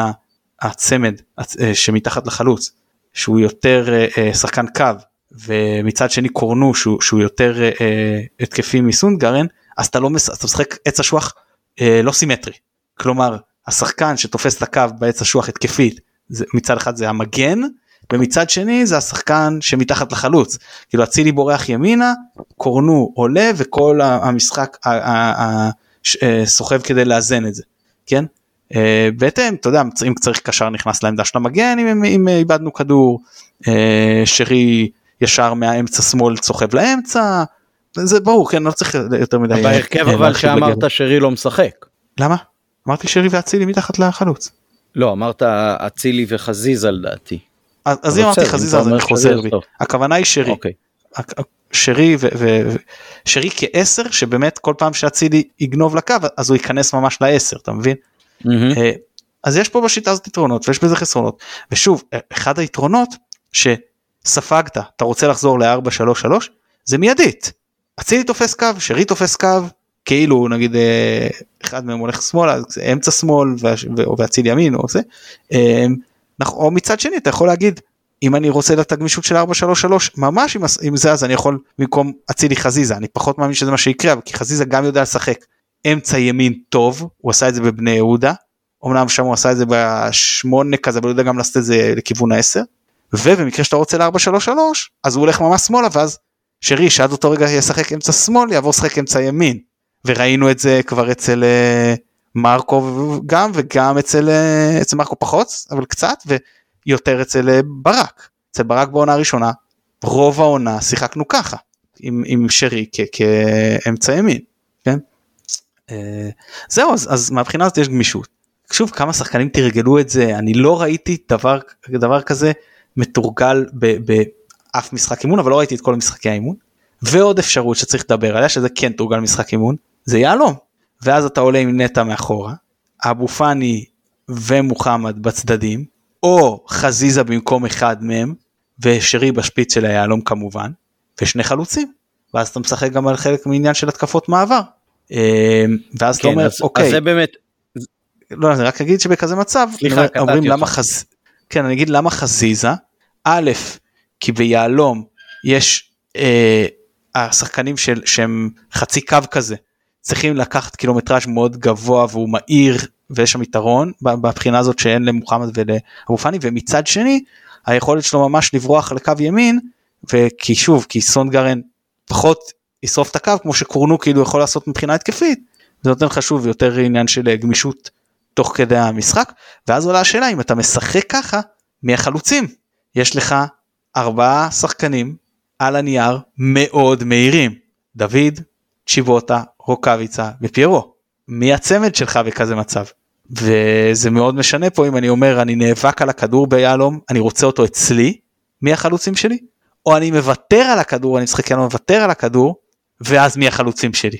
Speaker 2: הצמד אה, שמתחת לחלוץ שהוא יותר אה, אה, שחקן קו ומצד שני קורנו שהוא, שהוא יותר אה, אה התקפי מסונגרן אז אתה לא מש, אתה משחק עץ אשוח אה, לא סימטרי. כלומר השחקן שתופס את הקו בעץ אשוח התקפית זה, מצד אחד זה המגן ומצד שני זה השחקן שמתחת לחלוץ. כאילו אצילי בורח ימינה קורנו עולה וכל המשחק אה, סוחב כדי לאזן את זה כן? אה, בהתאם אתה יודע אם צריך קשר נכנס לעמדה של המגן אם, אם איבדנו כדור אה, שרי ישר מהאמצע שמאל סוחב לאמצע זה ברור כן לא צריך יותר מדי
Speaker 1: בהרכב אבל שאמרת שרי לא משחק
Speaker 2: למה אמרתי שרי ואצילי מתחת לחלוץ.
Speaker 1: לא, אמרת אצילי וחזיזה לדעתי.
Speaker 2: אז אם אמרתי חזיזה אז אני חוזר בי. הכוונה היא שרי. אוקיי. שרי ושרי כעשר שבאמת כל פעם שאצילי יגנוב לקו אז הוא ייכנס ממש לעשר אתה מבין? אה, אז יש פה בשיטה הזאת יתרונות ויש בזה חסרונות ושוב אחד היתרונות שספגת אתה רוצה לחזור ל-4-3-3 זה מיידית. אצילי תופס קו שרי תופס קו כאילו נגיד אה, אחד מהם הולך שמאלה אמצע שמאל ואציל ימין או זה אה, או מצד שני אתה יכול להגיד אם אני רוצה את הגמישות של 4-3-3 ממש עם זה אז אני יכול במקום אצילי חזיזה. אני פחות מאמין שזה מה שיקרה כי חזיזה גם יודע לשחק. אמצע ימין טוב הוא עשה את זה בבני יהודה. אמנם שם הוא עשה את זה בשמונה כזה אבל הוא יודע גם לעשות את זה לכיוון העשר ובמקרה שאתה רוצה ל-4-3-3 אז הוא הולך ממש שמאלה ואז שרי שעד אותו רגע ישחק אמצע שמאל יעבור לשחק אמצע ימין וראינו את זה כבר אצל אה, מרקו גם וגם אצל, אה, אצל מרקו פחות אבל קצת ויותר אצל אה, ברק. אצל ברק בעונה הראשונה רוב העונה שיחקנו ככה עם, עם שרי כאמצע ימין. כן? זהו אז, אז מהבחינה הזאת יש גמישות. שוב כמה שחקנים תרגלו את זה אני לא ראיתי דבר דבר כזה מתורגל באף משחק אימון אבל לא ראיתי את כל משחקי האימון. ועוד אפשרות שצריך לדבר עליה שזה כן תורגל משחק אימון זה יהלום. ואז אתה עולה עם נטע מאחורה, אבו פאני ומוחמד בצדדים, או חזיזה במקום אחד מהם, ושרי בשפיץ של היהלום כמובן, ושני חלוצים. ואז אתה משחק גם על חלק מעניין של התקפות מעבר. אמ, ואז כן, אתה אומר, אז, אוקיי. אז
Speaker 1: זה באמת...
Speaker 2: לא, אני רק אגיד שבכזה מצב, סליחה, אומרים למה חז... כן, אני אגיד למה חזיזה, א', כי ביהלום יש אה, השחקנים של, שהם חצי קו כזה. צריכים לקחת קילומטראז' מאוד גבוה והוא מהיר ויש שם יתרון בבחינה הזאת שאין למוחמד ולאבו פאני ומצד שני היכולת שלו ממש לברוח לקו ימין וכי שוב כי סונגרן פחות ישרוף את הקו כמו שקורנו כאילו יכול לעשות מבחינה התקפית זה נותן לך שוב יותר עניין של אה, גמישות תוך כדי המשחק ואז עולה השאלה אם אתה משחק ככה מי החלוצים יש לך ארבעה שחקנים על הנייר מאוד מהירים. דוד צ'יבוטה רוקאביצה ופיירו. מי הצמד שלך בכזה מצב. וזה מאוד משנה פה אם אני אומר אני נאבק על הכדור ביהלום אני רוצה אותו אצלי מי החלוצים שלי או אני מוותר על הכדור אני משחק יהלום מוותר על הכדור ואז מי החלוצים שלי.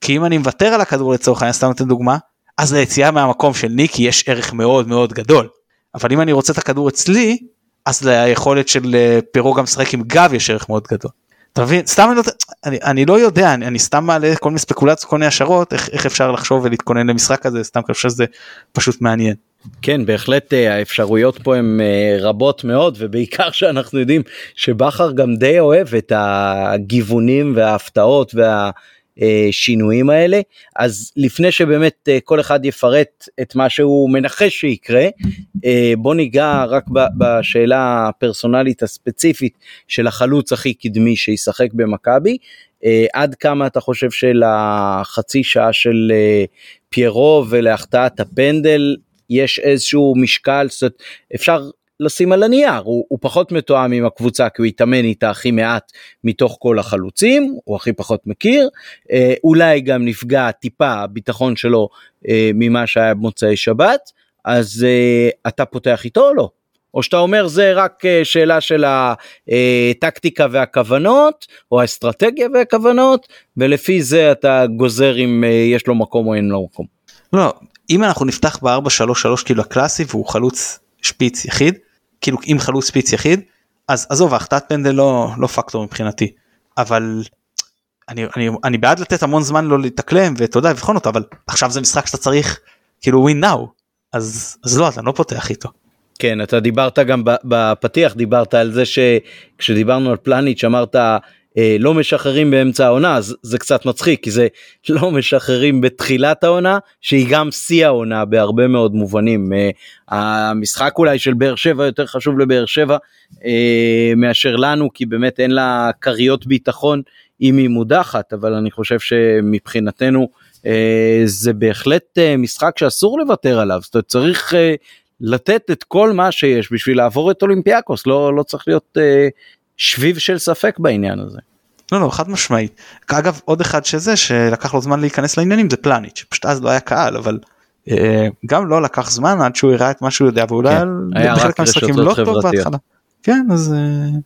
Speaker 2: כי אם אני מוותר על הכדור לצורך העניין סתם נותן דוגמה אז ליציאה מהמקום של ניקי יש ערך מאוד מאוד גדול אבל אם אני רוצה את הכדור אצלי אז ליכולת של אה, פירו גם לשחק עם גב יש ערך מאוד גדול. אתה מבין סתם אני לא, אני, אני לא יודע אני, אני סתם מעלה כל מיני ספקולציות כל מיני השערות איך, איך אפשר לחשוב ולהתכונן למשחק הזה סתם חושב שזה פשוט מעניין.
Speaker 1: כן בהחלט אה, האפשרויות פה הן אה, רבות מאוד ובעיקר שאנחנו יודעים שבכר גם די אוהב את הגיוונים וההפתעות וה... השינויים האלה. אז לפני שבאמת אה, כל אחד יפרט את מה שהוא מנחש שיקרה אה, בוא ניגע רק בשאלה הפרסונלית הספציפית של החלוץ הכי קדמי שישחק במכבי. אה, עד כמה אתה חושב שלחצי שעה של פיירו ולהחטאת הפנדל יש איזשהו משקל? אפשר לשים על הנייר, הוא, הוא פחות מתואם עם הקבוצה כי הוא התאמן איתה הכי מעט מתוך כל החלוצים, הוא הכי פחות מכיר, אה, אולי גם נפגע טיפה הביטחון שלו אה, ממה שהיה במוצאי שבת, אז אה, אתה פותח איתו או לא? או שאתה אומר זה רק אה, שאלה של הטקטיקה והכוונות או האסטרטגיה והכוונות ולפי זה אתה גוזר אם אה, יש לו מקום או אין לו מקום.
Speaker 2: לא, אם אנחנו נפתח ב-4-3-3 כאילו הקלאסי והוא חלוץ שפיץ יחיד כאילו אם חלוץ ספיץ יחיד אז עזוב החטאת פנדל לא לא פקטור מבחינתי אבל אני, אני, אני בעד לתת המון זמן לא להתאקלם ואתה יודע לבחון אותו אבל עכשיו זה משחק שאתה צריך כאילו win now אז אז לא אתה לא פותח איתו.
Speaker 1: כן אתה דיברת גם בפתיח דיברת על זה שכשדיברנו על פלניץ' אמרת אה, לא משחררים באמצע העונה אז זה קצת מצחיק כי זה לא משחררים בתחילת העונה שהיא גם שיא העונה בהרבה מאוד מובנים. אה, המשחק אולי של באר שבע יותר חשוב לבאר שבע אה, מאשר לנו כי באמת אין לה כריות ביטחון אם היא מודחת אבל אני חושב שמבחינתנו זה בהחלט משחק שאסור לוותר עליו. זאת אומרת צריך לתת את כל מה שיש בשביל לעבור את אולימפיאקוס לא לא צריך להיות שביב של ספק בעניין הזה.
Speaker 2: לא לא חד משמעית אגב עוד אחד שזה שלקח לו זמן להיכנס לעניינים זה פלניץ' פשוט אז לא היה קהל אבל אה, גם לא לקח זמן עד שהוא הראה את מה שהוא יודע ואולי כן,
Speaker 1: היה בחלק מהמשחקים לא טוב בהתחלה.
Speaker 2: כן אז אה,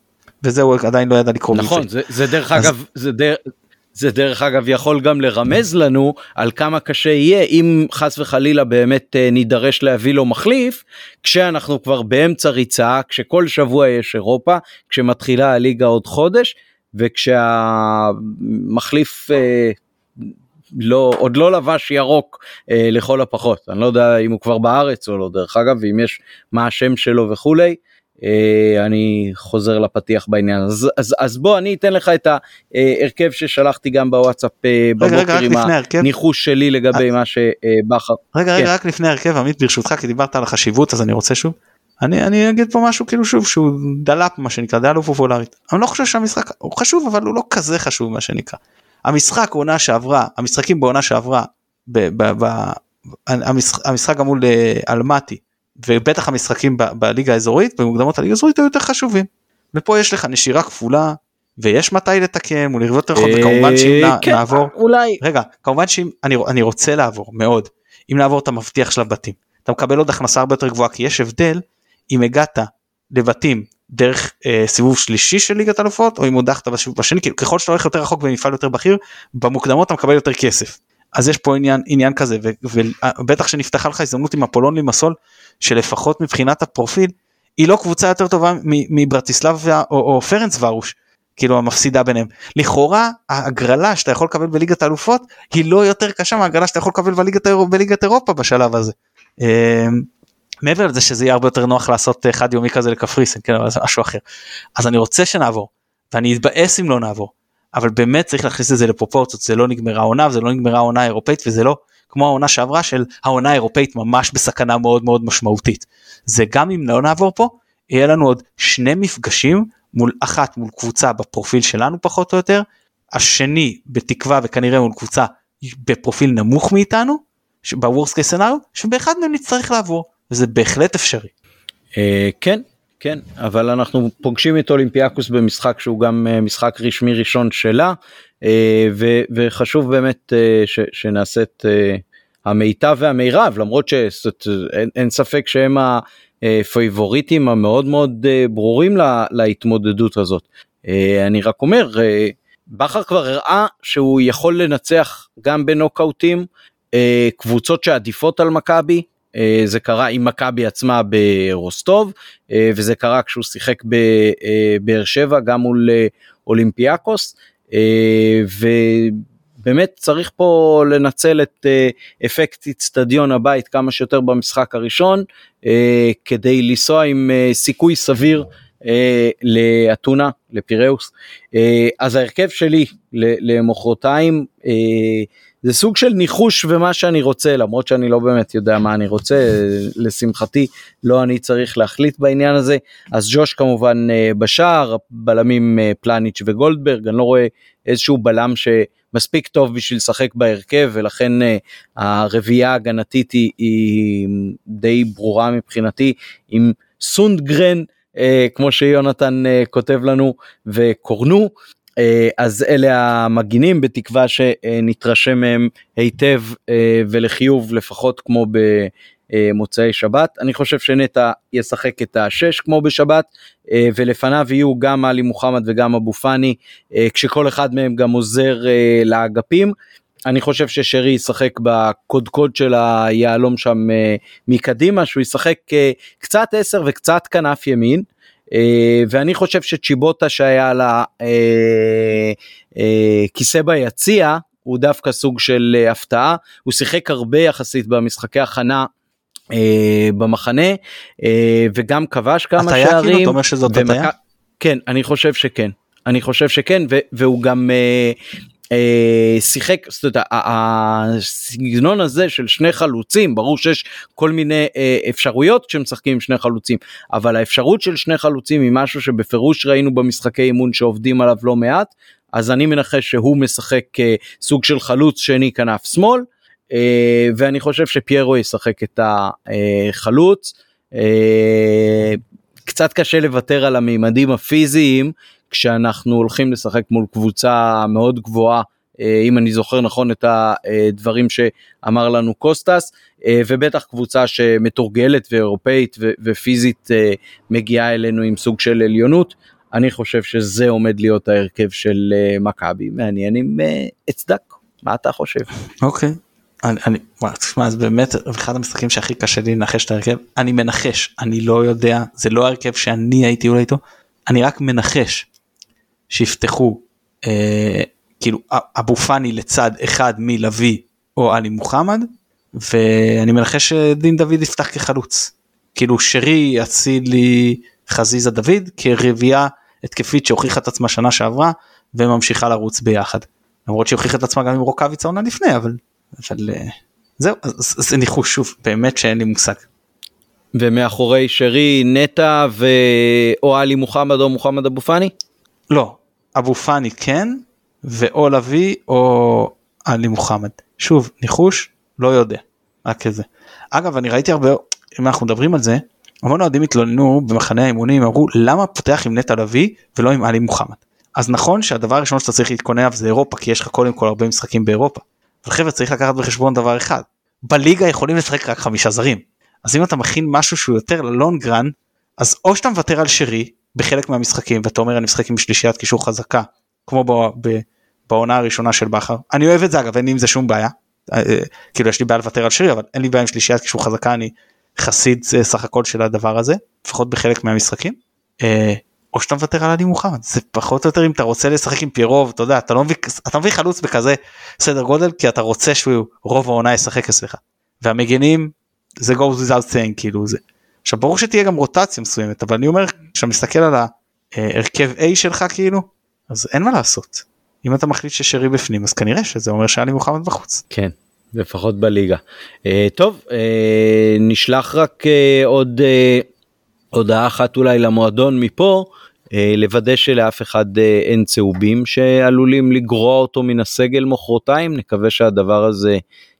Speaker 2: וזהו עדיין לא ידע לקרוא
Speaker 1: נכון זה, זה דרך אז... אגב זה דרך זה דרך אגב יכול גם לרמז לנו על כמה קשה יהיה אם חס וחלילה באמת אה, נידרש להביא לו מחליף כשאנחנו כבר באמצע ריצה כשכל שבוע יש אירופה כשמתחילה הליגה עוד חודש וכשהמחליף אה, לא עוד לא לבש ירוק אה, לכל הפחות אני לא יודע אם הוא כבר בארץ או לא דרך אגב ואם יש מה השם שלו וכולי. אה, אני חוזר לפתיח בעניין אז אז אז בוא אני אתן לך את ההרכב ששלחתי גם בוואטסאפ אה, בבוקר עם הניחוש שלי לגבי מה שבכר.
Speaker 2: רגע רגע כן. רק לפני הרכב עמית ברשותך כי דיברת על החשיבות אז אני רוצה שוב. אני אני אגיד פה משהו כאילו שוב שהוא דלאפ מה שנקרא לא פופולרית. אני לא חושב שהמשחק הוא חשוב אבל הוא לא כזה חשוב מה שנקרא. המשחק עונה שעברה המשחקים בעונה שעברה המשחק גם מול אה, אלמטי ובטח המשחקים ב- בליגה האזורית במוקדמות הליגה האזורית היו יותר חשובים. ופה יש לך נשירה כפולה ויש מתי לתקן מול יריבות יותר וכמובן שאם אה, כן, נעבור
Speaker 1: אולי
Speaker 2: רגע כמובן שאם אני, אני רוצה לעבור מאוד. אם נעבור אתה מבטיח של הבתים. אתה מקבל עוד הכנסה הרבה יותר גבוהה כי יש הבדל אם הגעת לבתים דרך אה, סיבוב שלישי של ליגת אלופות או אם הודחת השני כאילו ככל שאתה הולך יותר רחוק במפעל יותר בכיר במוקדמות אתה מקבל יותר כסף אז יש פה עניין עניין כזה ובטח שנפתחה לך הזדמנות עם אפולון לימסול שלפחות מבחינת הפרופיל היא לא קבוצה יותר טובה מברטיסלב או, או פרנס ורוש כאילו המפסידה ביניהם לכאורה ההגרלה שאתה יכול לקבל בליגת האלופות היא לא יותר קשה מההגרלה שאתה יכול לקבל בליגת, בליגת אירופה בשלב הזה. אמ, מעבר לזה שזה יהיה הרבה יותר נוח לעשות חד יומי כזה לקפריסין כן משהו אחר אז אני רוצה שנעבור ואני אתבאס אם לא נעבור אבל באמת צריך להכניס את זה לפרופורציות זה לא נגמרה העונה וזה לא נגמרה העונה האירופאית וזה לא כמו העונה שעברה של העונה האירופאית ממש בסכנה מאוד מאוד משמעותית זה גם אם לא נעבור פה יהיה לנו עוד שני מפגשים מול אחת מול קבוצה בפרופיל שלנו פחות או יותר השני בתקווה וכנראה מול קבוצה בפרופיל נמוך מאיתנו ב worst case scenario שבאחד מהם נצטרך לעבור וזה בהחלט אפשרי.
Speaker 1: אה, כן כן אבל אנחנו פוגשים את אולימפיאקוס במשחק שהוא גם אה, משחק רשמי ראשון שלה אה, וחשוב באמת שנעשה את המיטב והמירב למרות שאין ספק שהם הפייבוריטים המאוד מאוד ברורים להתמודדות הזאת. אני רק אומר בכר כבר הראה שהוא יכול לנצח גם בנוקאוטים קבוצות שעדיפות על מכבי אה, זה קרה עם מכבי עצמה ברוסטוב אה, וזה קרה כשהוא שיחק בבאר שבע גם מול אה, אולימפיאקוס ובאמת צריך פה לנצל את אפקט אצטדיון הבית כמה שיותר במשחק הראשון כדי לנסוע עם סיכוי סביר לאתונה לפיראוס. אז ההרכב שלי למחרתיים זה סוג של ניחוש ומה שאני רוצה למרות שאני לא באמת יודע מה אני רוצה לשמחתי לא אני צריך להחליט בעניין הזה אז ג'וש כמובן אה, בשער בלמים אה, פלניץ' וגולדברג אני לא רואה איזשהו בלם שמספיק טוב בשביל לשחק בהרכב ולכן אה, הרביעייה ההגנתית היא, היא די ברורה מבחינתי עם סונדגרן. כמו שיונתן כותב לנו וקורנו אז אלה המגינים בתקווה שנתרשם מהם היטב אה, ולחיוב לפחות כמו במוצאי שבת. אני חושב שנטע ישחק את השש כמו בשבת אה, ולפניו יהיו גם עלי מוחמד וגם אבו פאני כשכל אחד מהם גם עוזר לאגפים. אני חושב ששרי ישחק בקודקוד של היהלום שם מקדימה שהוא ישחק קצת עשר וקצת כנף ימין. אה, ואני חושב שצ'יבוטה שהיה לה אה, אה, כיסא ביציע הוא דווקא סוג של הפתעה הוא שיחק הרבה יחסית במשחקי הכנה במחנה וגם כבש כמה
Speaker 2: שערים. הטיה כאילו? אתה אומר שזאת הטיה?
Speaker 1: כן אני חושב שכן אני חושב שכן והוא גם אה, שיחק, זאת אומרת, הסגנון הזה של שני חלוצים, ברור שיש כל מיני אה, אפשרויות כשמשחקים עם שני חלוצים, אבל האפשרות של שני חלוצים היא משהו שבפירוש ראינו במשחקי אימון שעובדים עליו לא מעט, אז אני מנחש שהוא משחק אה, סוג של חלוץ שני כנף שמאל, אה, ואני חושב שפיירו ישחק את החלוץ. אה, קצת קשה לוותר על המימדים הפיזיים כשאנחנו הולכים לשחק מול קבוצה מאוד גבוהה אה, אם אני זוכר נכון את הדברים שאמר לנו קוסטס אה, ובטח קבוצה שמתורגלת ואירופאית ופיזית אה, מגיעה אלינו עם סוג של עליונות. אני חושב שזה עומד להיות ההרכב של מכבי מעניין אם אצדק מה אתה חושב.
Speaker 2: אוקיי. אני, אני, תשמע זה באמת אחד המשחקים שהכי קשה לי לנחש את ההרכב אני מנחש אני לא יודע זה לא ההרכב שאני הייתי אולי איתו אני רק מנחש שיפתחו אה, כאילו אבו פאני לצד אחד מלוי או עלי מוחמד ואני מנחש שדין דוד יפתח כחלוץ. כאילו שרי אצילי חזיזה דוד כרביעייה התקפית שהוכיחה את עצמה שנה שעברה וממשיכה לרוץ ביחד. למרות שהיא הוכיחה את עצמה גם עם רוקאביץ העונה לפני אבל, אבל אה, זהו זה ניחוש שוב באמת שאין לי מושג.
Speaker 1: ומאחורי שרי נטע ואו עלי מוחמד או מוחמד אבו פאני?
Speaker 2: לא, אבו פאני כן, ואו לביא או עלי מוחמד. שוב, ניחוש, לא יודע, רק כזה. אגב, אני ראיתי הרבה, אם אנחנו מדברים על זה, המון אוהדים התלוננו במחנה האימונים, אמרו למה פותח עם נטע לביא ולא עם עלי מוחמד. אז נכון שהדבר הראשון שאתה צריך להתכונן אליו זה אירופה, כי יש לך קודם כל הרבה משחקים באירופה. אבל חבר'ה צריך לקחת בחשבון דבר אחד, בליגה יכולים לשחק רק חמישה זרים. אז אם אתה מכין משהו שהוא יותר ללונגרן, אז או שאתה מוותר על שרי בחלק מהמשחקים ואתה אומר אני משחק עם שלישיית קישור חזקה כמו ב, ב, בעונה הראשונה של בכר אני אוהב את זה אגב אין לי עם זה שום בעיה אה, אה, כאילו יש לי בעיה לוותר על שרי אבל אין לי בעיה עם שלישיית קישור חזקה אני חסיד אה, סך הכל של הדבר הזה לפחות בחלק מהמשחקים. או שאתה מוותר על עלי מוחמד זה פחות או יותר אם אתה רוצה לשחק עם פירוב אתה יודע אתה לא מביא אתה מביא חלוץ בכזה סדר גודל כי אתה רוצה שהוא רוב העונה ישחק אצלך. והמגנים זה goes without saying כאילו זה. עכשיו ברור שתהיה גם רוטציה מסוימת אבל אני אומר כשאתה מסתכל על ההרכב A שלך כאילו אז אין מה לעשות. אם אתה מחליט ששרי בפנים אז כנראה שזה אומר שאלי מוחמד בחוץ.
Speaker 1: כן. לפחות בליגה. Uh, טוב, uh, נשלח רק uh, עוד uh, הודעה אחת אולי למועדון מפה, uh, לוודא שלאף אחד uh, אין צהובים שעלולים לגרוע אותו מן הסגל מחרתיים, נקווה שהדבר הזה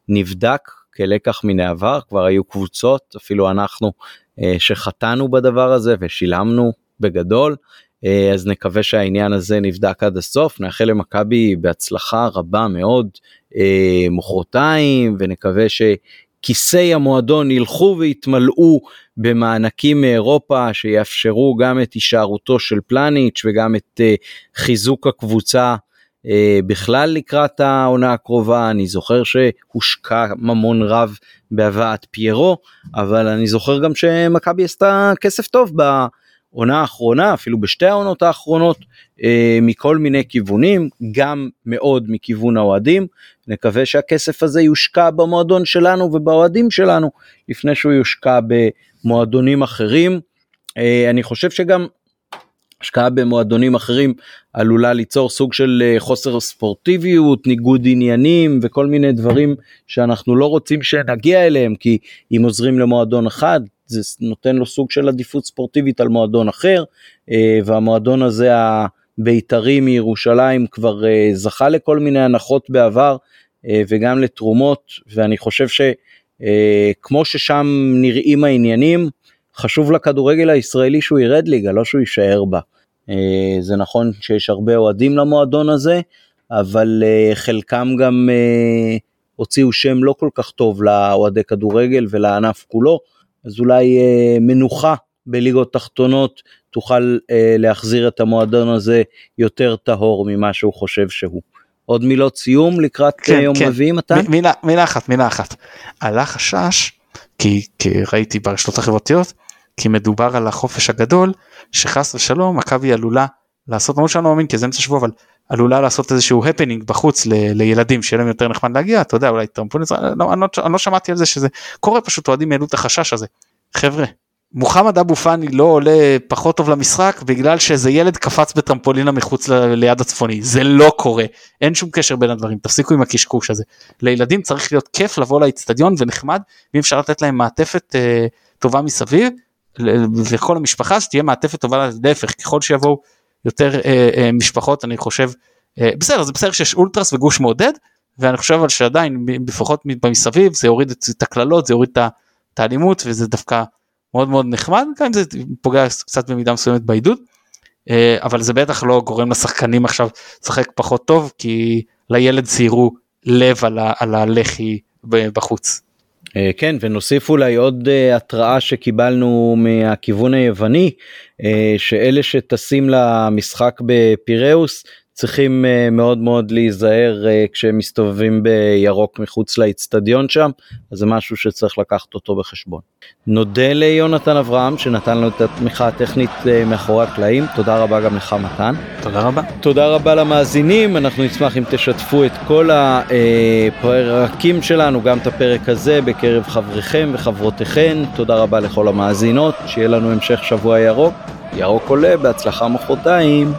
Speaker 1: נבדק כלקח מן העבר, כבר היו קבוצות, אפילו אנחנו שחטאנו בדבר הזה ושילמנו בגדול. אז נקווה שהעניין הזה נבדק עד הסוף, נאחל למכבי בהצלחה רבה מאוד אה, מחרתיים ונקווה שכיסי המועדון ילכו ויתמלאו במענקים מאירופה שיאפשרו גם את הישארותו של פלניץ' וגם את אה, חיזוק הקבוצה אה, בכלל לקראת העונה הקרובה אני זוכר שהושקע ממון רב בהבאת פיירו אבל אני זוכר גם שמכבי עשתה כסף טוב ב... העונה האחרונה אפילו בשתי העונות האחרונות אה, מכל מיני כיוונים גם מאוד מכיוון האוהדים. נקווה שהכסף הזה יושקע במועדון שלנו ובאוהדים שלנו לפני שהוא יושקע במועדונים אחרים. אה, אני חושב שגם השקעה במועדונים אחרים עלולה ליצור סוג של אה, חוסר ספורטיביות, ניגוד עניינים וכל מיני דברים שאנחנו לא רוצים שנגיע אליהם כי אם עוזרים למועדון אחד זה נותן לו סוג של עדיפות ספורטיבית על מועדון אחר אה, והמועדון הזה הבית"רי מירושלים כבר אה, זכה לכל מיני הנחות בעבר וגם לתרומות ואני חושב שכמו ששם נראים העניינים חשוב לכדורגל הישראלי שהוא ירד ליגה, לא שהוא יישאר בה. אה, זה נכון שיש הרבה אוהדים למועדון הזה, אבל אה, חלקם גם אה, הוציאו שם לא כל כך טוב לאוהדי כדורגל ולענף כולו, אז אולי מנוחה בליגות תחתונות תוכל להחזיר את המועדון הזה יותר טהור ממה שהוא חושב שהוא. עוד מילות סיום לקראת כן, יום כן. רביעי מתן?
Speaker 2: מילה, מילה אחת מילה אחת. עלה חשש כי, כי ראיתי ברשתות החברתיות כי מדובר על החופש הגדול שחס ושלום מכבי עלולה לעשות למרות שאני לא מאמין כי זה אמצע שבוע אבל עלולה לעשות איזשהו הפנינג בחוץ ל, לילדים שיהיה להם יותר נחמד להגיע אתה יודע אולי טרמפולין לא, אני, לא, אני לא שמעתי על זה שזה קורה פשוט אוהדים העלו את החשש הזה. חבר'ה מוחמד אבו פאני לא עולה פחות טוב למשחק בגלל שאיזה ילד קפץ בטרמפולינה מחוץ ל, ליד הצפוני. זה לא קורה. אין שום קשר בין הדברים. תפסיקו עם הקשקוש הזה. לילדים צריך להיות כיף לבוא לאצטדיון ונחמד ואם אפשר לתת להם מעטפת אה, טובה מסביב לכל המשפחה שתהיה מעטפת טובה להפך ככל שיבואו יותר אה, אה, משפחות אני חושב אה, בסדר זה בסדר שיש אולטרס וגוש מעודד ואני חושב אבל שעדיין לפחות במסביב זה יוריד את הקללות זה יוריד את האלימות וזה דווקא מאוד מאוד נחמד גם אם זה פוגע קצת במידה מסוימת בעידוד אה, אבל זה בטח לא גורם לשחקנים עכשיו לשחק פחות טוב כי לילד ציירו לב על, על הלחי בחוץ.
Speaker 1: אה, כן ונוסיף אולי עוד אה, התראה שקיבלנו מהכיוון היווני אה, שאלה שטסים למשחק בפיראוס צריכים מאוד מאוד להיזהר כשהם מסתובבים בירוק מחוץ לאיצטדיון שם אז זה משהו שצריך לקחת אותו בחשבון. נודה ליונתן אברהם שנתן לנו את התמיכה הטכנית מאחורי הקלעים תודה רבה גם לך מתן.
Speaker 2: תודה רבה.
Speaker 1: תודה רבה למאזינים אנחנו נשמח אם תשתפו את כל הפרקים שלנו גם את הפרק הזה בקרב חבריכם וחברותיכם תודה רבה לכל המאזינות שיהיה לנו המשך שבוע ירוק ירוק עולה בהצלחה מחרתיים.